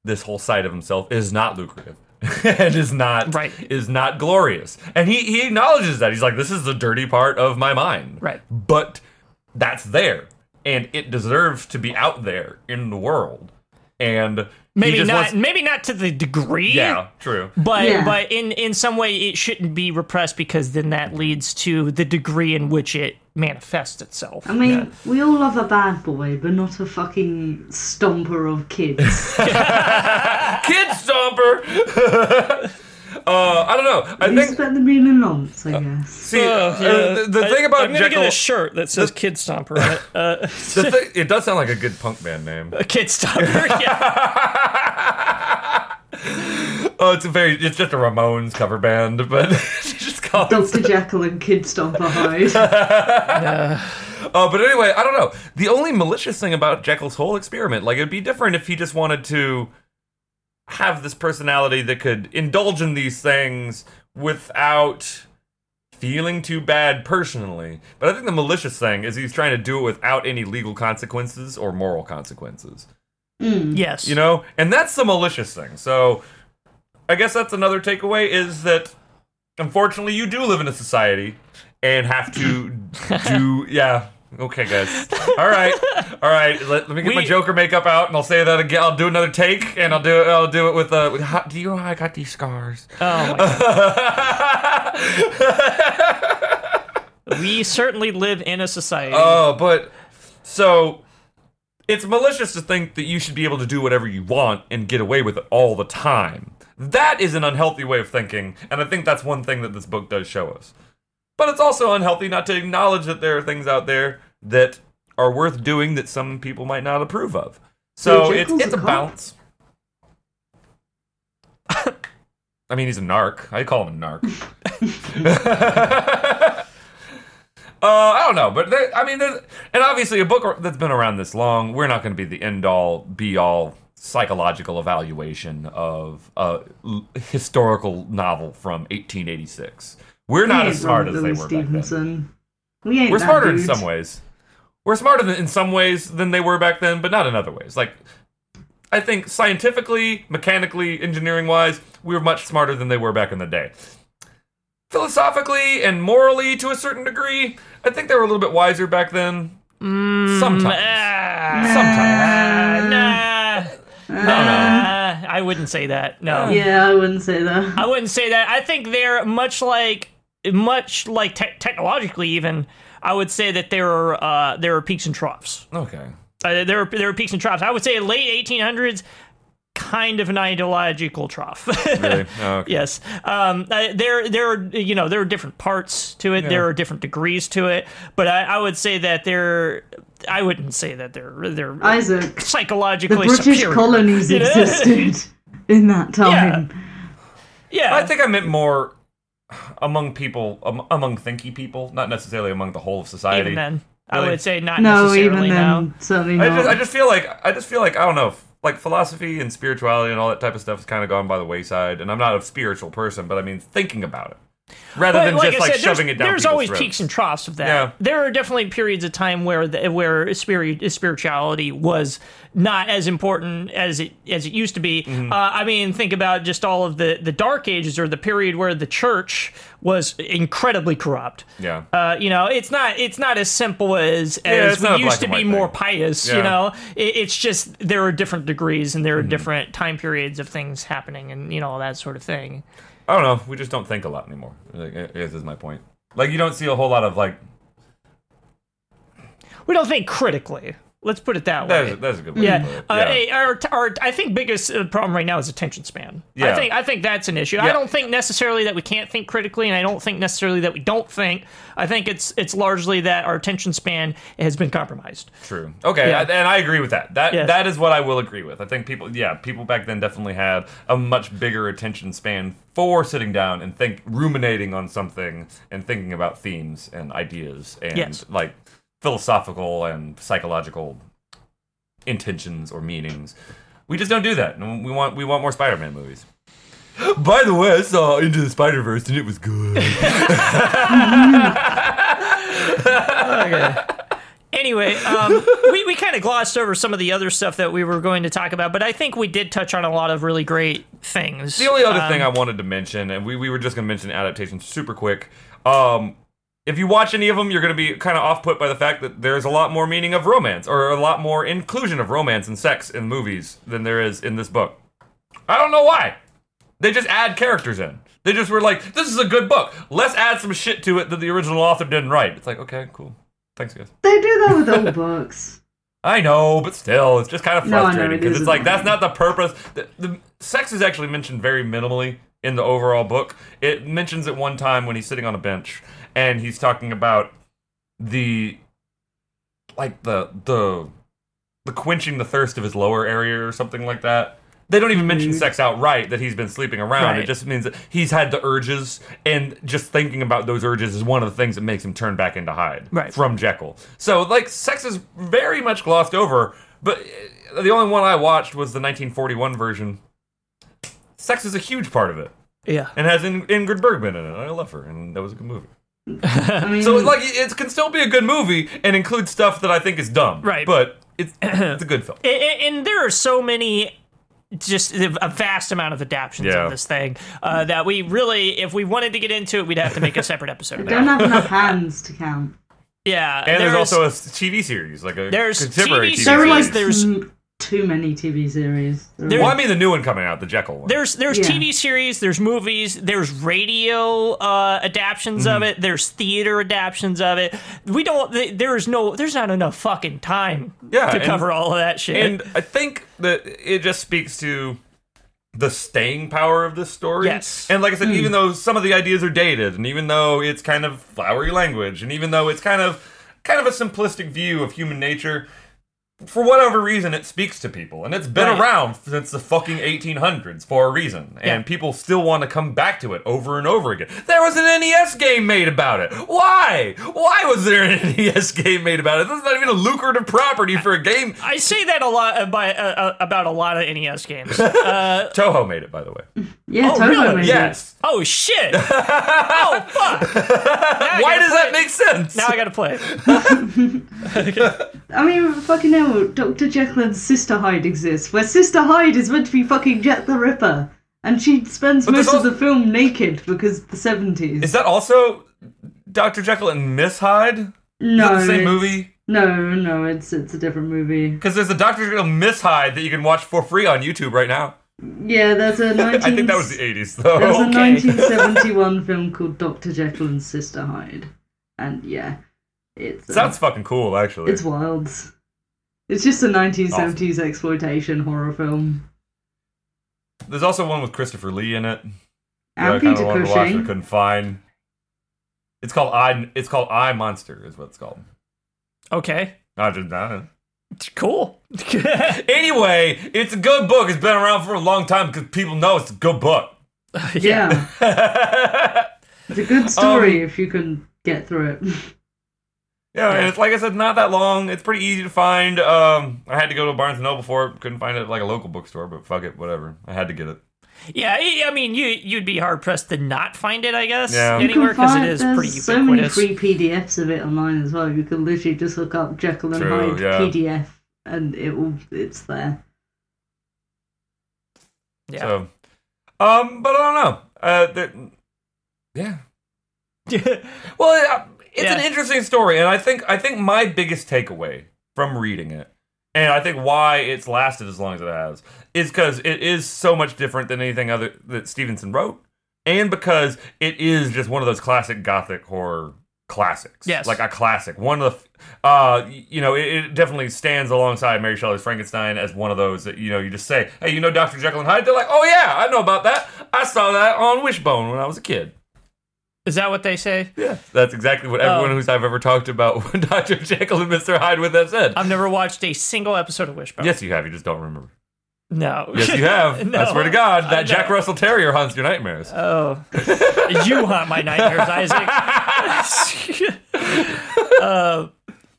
this whole side of himself is not lucrative. [LAUGHS] and is not Right. is not glorious. And he he acknowledges that. He's like, this is the dirty part of my mind. Right. But that's there. And it deserves to be out there in the world. And Maybe not wants- maybe not to the degree yeah, true. But Yeah. but in in some way it shouldn't be repressed because then that leads to the degree in which it manifests itself. I mean, we all love a bad boy, but not a fucking stomper of kids. [LAUGHS] [LAUGHS] Kid Stomper. [LAUGHS] Uh, I don't know. I You think spent the being a nonce, I guess. see Uh, uh, yeah. the, the I- thing about I'm gonna Jekyll. get a shirt that says Kid Stomper on it. Uh, [LAUGHS] the thing, it does sound like a good punk band name. a Kid Stomper. [LAUGHS] Yeah. Oh, it's a very. It's just a Ramones cover band, but [LAUGHS] just call it. Dr. Jekyll and Kid Stomper Hyde. Oh, but anyway, I don't know. The only malicious thing about Jekyll's whole experiment, like it'd be different if he just wanted to have this personality that could indulge in these things without feeling too bad personally. But I think the malicious thing is he's trying to do it without any legal consequences or moral consequences. Hmm. yes. You know? And that's the malicious thing. So I guess that's another takeaway is that unfortunately you do live in a society and have to [LAUGHS] do yeah. Okay, guys. All right, all right. Let, let me get my Joker makeup out, and I'll say that again. I'll do another take, and I'll do it. I'll do it with uh. With, how, do you know how I got these scars? Oh my God. we certainly live in a society. Oh, but so it's malicious to think that you should be able to do whatever you want and get away with it all the time. That is an unhealthy way of thinking, and I think that's one thing that this book does show us. But it's also unhealthy not to acknowledge that there are things out there that are worth doing that some people might not approve of. So it's it's a a balance. [LAUGHS] I mean, he's a narc. I call him a narc. [LAUGHS] Uh, I don't know, but there, I mean, there's, and obviously a book that's been around this long, we're not going to be the end all, be all psychological evaluation of a l- historical novel from 1886. We're not We as smart as they Louis were back then. Stevenson. We ain't We're that smarter in some ways. We're smarter than, in some ways than they were back then, but not in other ways. Like, I think scientifically, mechanically, engineering wise, we were much smarter than they were back in the day. Philosophically and morally, to a certain degree, I think they were a little bit wiser back then. Sometimes. Ah, Sometimes. nah, nah, I wouldn't say that. No. Yeah, I wouldn't say that. I wouldn't say that. I think they're much like, much like te- technologically, even. I would say that there are uh, there are peaks and troughs. Okay. Uh, there are there are peaks and troughs. I would say late 1800s, kind of an ideological trough. Really? [LAUGHS] Oh, okay. yes. Um, uh, there there are you know there are different parts to it. There are different degrees to it. But I, I would say that they're. I wouldn't say that they're they're Isaac, the psychologically British superior. colonies [LAUGHS] existed in that time. Yeah. I think I meant more among people, um, among thinky people, not necessarily among the whole of society. even then, I would say not No, necessarily even now. then, certainly I just, I just feel like I just feel like I don't know, like philosophy and spirituality and all that type of stuff has kind of gone by the wayside. And I'm not a spiritual person, but I mean thinking about it rather But than like just I like said, shoving it down. there's always throats. peaks and troughs of that. Yeah. There are definitely periods of time where the, where spirit, spirituality was not as important as it as it used to be. Mm-hmm. Uh, I mean, think about just all of the the dark ages or the period where the church was incredibly corrupt. Yeah. Uh, you know, it's not it's not as simple as as it's we used to be more thing. pious. Yeah. You know, it, it's just there are different degrees and there Mm-hmm. are different time periods of things happening and you know all that sort of thing. I don't know. We just don't think a lot anymore. I guess is my point. Like you don't see a whole lot of like. We don't think critically. Let's put it that way. That's, that's a good way. Yeah, To put it. uh, yeah. our, our I think biggest uh, problem right now is attention span. Yeah. I think I think that's an issue. I don't think necessarily that we can't think critically, and I don't think necessarily that we don't think. I think it's it's largely that our attention span has been compromised. True. Okay, Yeah. I- and I agree with that. That Yes. that is what I will agree with. I think people, yeah, people back then definitely had a much bigger attention span for sitting down and think, ruminating on something and thinking about themes and ideas and Yes. like philosophical and psychological intentions or meanings. We just don't do that. And we want we want more Spider-Man movies. [GASPS] By the way, I saw Into the Spider Verse and it was good. [LAUGHS] Okay. Anyway, um, we, we kind of glossed over some of the other stuff that we were going to talk about, but I think we did touch on a lot of really great things. The only other Um, thing I wanted to mention, and we, we were just going to mention adaptations super quick. Um, if you watch any of them, you're going to be kind of off put by the fact that there's a lot more meaning of romance or a lot more inclusion of romance and sex in movies than there is in this book. I don't know why. They just add characters in. They just were like, this is a good book. Let's add some shit to it that the original author didn't write. It's like, okay, cool. Thanks, guys. They do that with all books. [LAUGHS] I know, but still, it's just kind of No, I know, frustrating it because it's like that's not the purpose. The, the sex is actually mentioned very minimally in the overall book. It mentions it one time when he's sitting on a bench and he's talking about the like the the the quenching the thirst of his lower area or something like that. They don't even mention sex outright that he's been sleeping around. It just means that he's had the urges, and just thinking about those urges is one of the things that makes him turn back into Hyde Right. from Jekyll. So, like, sex is very much glossed over, but uh, the only one I watched was the 1941 version. Sex is a huge part of it, Yeah. and has In- Ingrid Bergman in it. I love her, and that was a good movie. I [LAUGHS] mean, So, like, it can still be a good movie and include stuff that I think is dumb, Right. But it's [CLEARS THROAT] it's a good film. A- a- and there are so many just a vast amount of adaptions Yeah. of this thing uh, that we really if we wanted to get into it we'd have to make a separate episode don't have enough [LAUGHS] hands to count. yeah And there's, also a TV series, like a There's contemporary TV TV, There are series, like there's- mm, too many TV series. There are- There- Well, I mean the new one coming out, the Jekyll one. there's there's Yeah. TV series, there's movies, there's radio uh, adaptions Mm-hmm. of it, there's theater adaptions of it. We don't. There's no. There's not enough fucking time Yeah, to and- cover all of that shit. and I think that it just speaks to the staying power of this story. Yes. And like I said, even though some of the ideas are dated, and even though it's kind of flowery language, and even though it's kind of kind of a simplistic view of human nature, for whatever reason, it speaks to people, and it's been Right. around since the fucking 1800s for a reason, and Yeah. people still want to come back to it over and over again. There was an NES game made about it. Why? Why was there an [LAUGHS] NES game made about it? This is not even a lucrative property for a game. I say that a lot about, uh, about a lot of NES games. [LAUGHS] Uh, Toho made it, by the way. yeah, oh, Toho really? made it. Yes. oh shit! [LAUGHS] oh fuck! Why does that it. make sense? Now I gotta play it. I mean, fucking hell, Dr. Jekyll and Sister Hyde exists, where Sister Hyde is meant to be fucking Jack the Ripper, and she spends But there's most of also- the film naked because the 70s. Is that also Dr. Jekyll and Miss Hyde? Is no, that the same it's- movie? No, no, it's it's a different movie. Because there's a Dr. Jekyll and Miss Hyde that you can watch for free on YouTube right now. Yeah, there's a 19... [LAUGHS] I think that was the 80s, though. There's a though. Okay. 1971 [LAUGHS] film called Dr. Jekyll and Sister Hyde, and yeah, it's uh, Sounds fucking cool, actually. it's wild. It's just a 1970s exploitation horror film. There's also one with Christopher Lee in it. that I kinda Peter wanted to watch, but couldn't find. It's called I. It's called I Monster, is what it's called. Okay, I just, I don't cool. [LAUGHS] Anyway, it's a good book. It's been around for a long time because people know it's a good book. [LAUGHS] Yeah, yeah, [LAUGHS] it's a good story Um, if you can get through it. And it's like I said, not that long. It's pretty easy to find. Um, I had to go to Barnes and Noble for it. Couldn't find it at like a local bookstore, but fuck it, whatever. I had to get it. yeah, I I mean, you you'd be hard pressed to not find it, I guess, Yeah. You You can anywhere because it find- is there's pretty so many free PDFs of it online as well. You can literally just look up Jekyll and True, Hyde yeah. PDF, and it will it's there. yeah. So, um, but I don't know. Uh, there- yeah. [LAUGHS] Well, it's an interesting story, and I think I think my biggest takeaway from reading it, and I think why it's lasted as long as it has, is because it is so much different than anything other that Stevenson wrote, and because it is just one of those classic gothic horror classics. Yes. like a classic. One of the, uh, you know, it, it definitely stands alongside Mary Shelley's Frankenstein as one of those that you know you just say, hey, you know, Doctor Jekyll and Hyde. They're like, oh yeah, I know about that. I saw that on Wishbone when I was a kid. Is that what they say? Yeah, that's exactly what everyone Oh. who's I've ever talked about [LAUGHS] Dr. Jekyll and Mr. Hyde with have said. I've never watched a single episode of Wishbone. yes, you have. You just don't remember. No. Yes, you have. [LAUGHS] No, I swear to God, that Jack. Russell Terrier haunts your nightmares. Oh, you haunt my nightmares, Isaac. [LAUGHS] uh,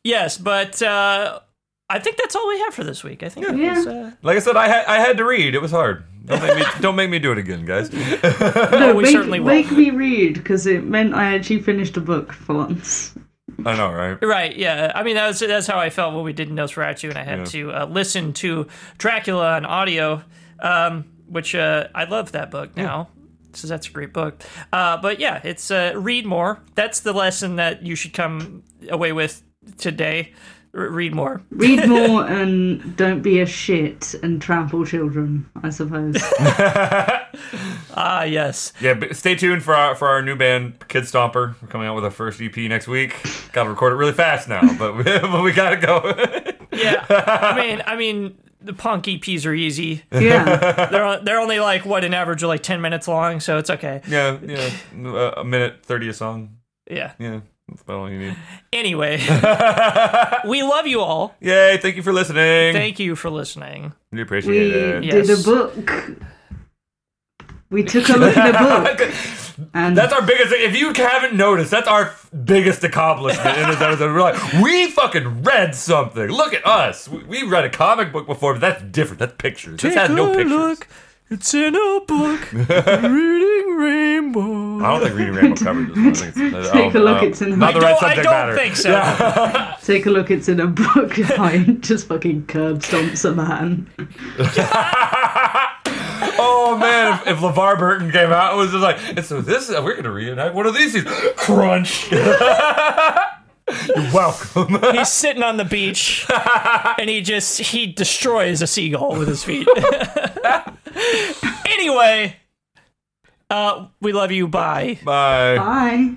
yes, but uh, I think that's all we have for this week. I think. it Yeah. was, uh, like I said, I had I had to read. It was hard. Don't make me don't make me do it again, guys. [LAUGHS] [LAUGHS] No, we make, certainly will. make me read because it meant I actually finished a book for once. I know, right? Right, yeah. I mean, that's that's how I felt when we did Nosferatu, and I had Yeah. to uh, listen to Dracula on audio, um, which uh, I love that book now. So that's a great book. Uh, but yeah, it's uh, read more. That's the lesson that you should come away with today. R- read more. Read [LAUGHS] more and don't be a shit and trample children, I suppose. [LAUGHS] Ah, yes. Yeah, but stay tuned for our for our new band, Kid Stomper. We're coming out with our first EP next week. Got to record it really fast now, [LAUGHS] but we, but we gotta go. Yeah. I mean, I mean, the punk EPs are easy. Yeah. they're they're only like what an average of like ten minutes long, so it's okay. Yeah, yeah. A minute thirty a song. Yeah. Yeah, that's about all you need. [LAUGHS] Anyway, [LAUGHS] we love you all. Yay! Thank you for listening. Thank you for listening. we appreciate we it. Yes. did a book. We took a look at a book. [LAUGHS] And That's our biggest. If you haven't noticed, that's our biggest accomplishment in this episode. We're like, we fucking read something. Look at us. We, we read a comic book before, but that's different. That's pictures. This has no pictures. It's in a book. [LAUGHS] Reading Rainbow. I don't think Reading Rainbow covered this. one. I think it's, uh, Take a um, look, um, it's in the- not the I right don't, I don't matter. think so. [LAUGHS] take a look, it's in a book. [LAUGHS] Fine. Just fucking curb stomps a man. Oh man, if, if LeVar Burton came out, it was just like, and so this we're gonna reenact one of these scenes. Crunch. You're welcome. [LAUGHS] He's sitting on the beach and he just he destroys a seagull with his feet. [LAUGHS] anyway, uh we love you. Bye. Bye. Bye.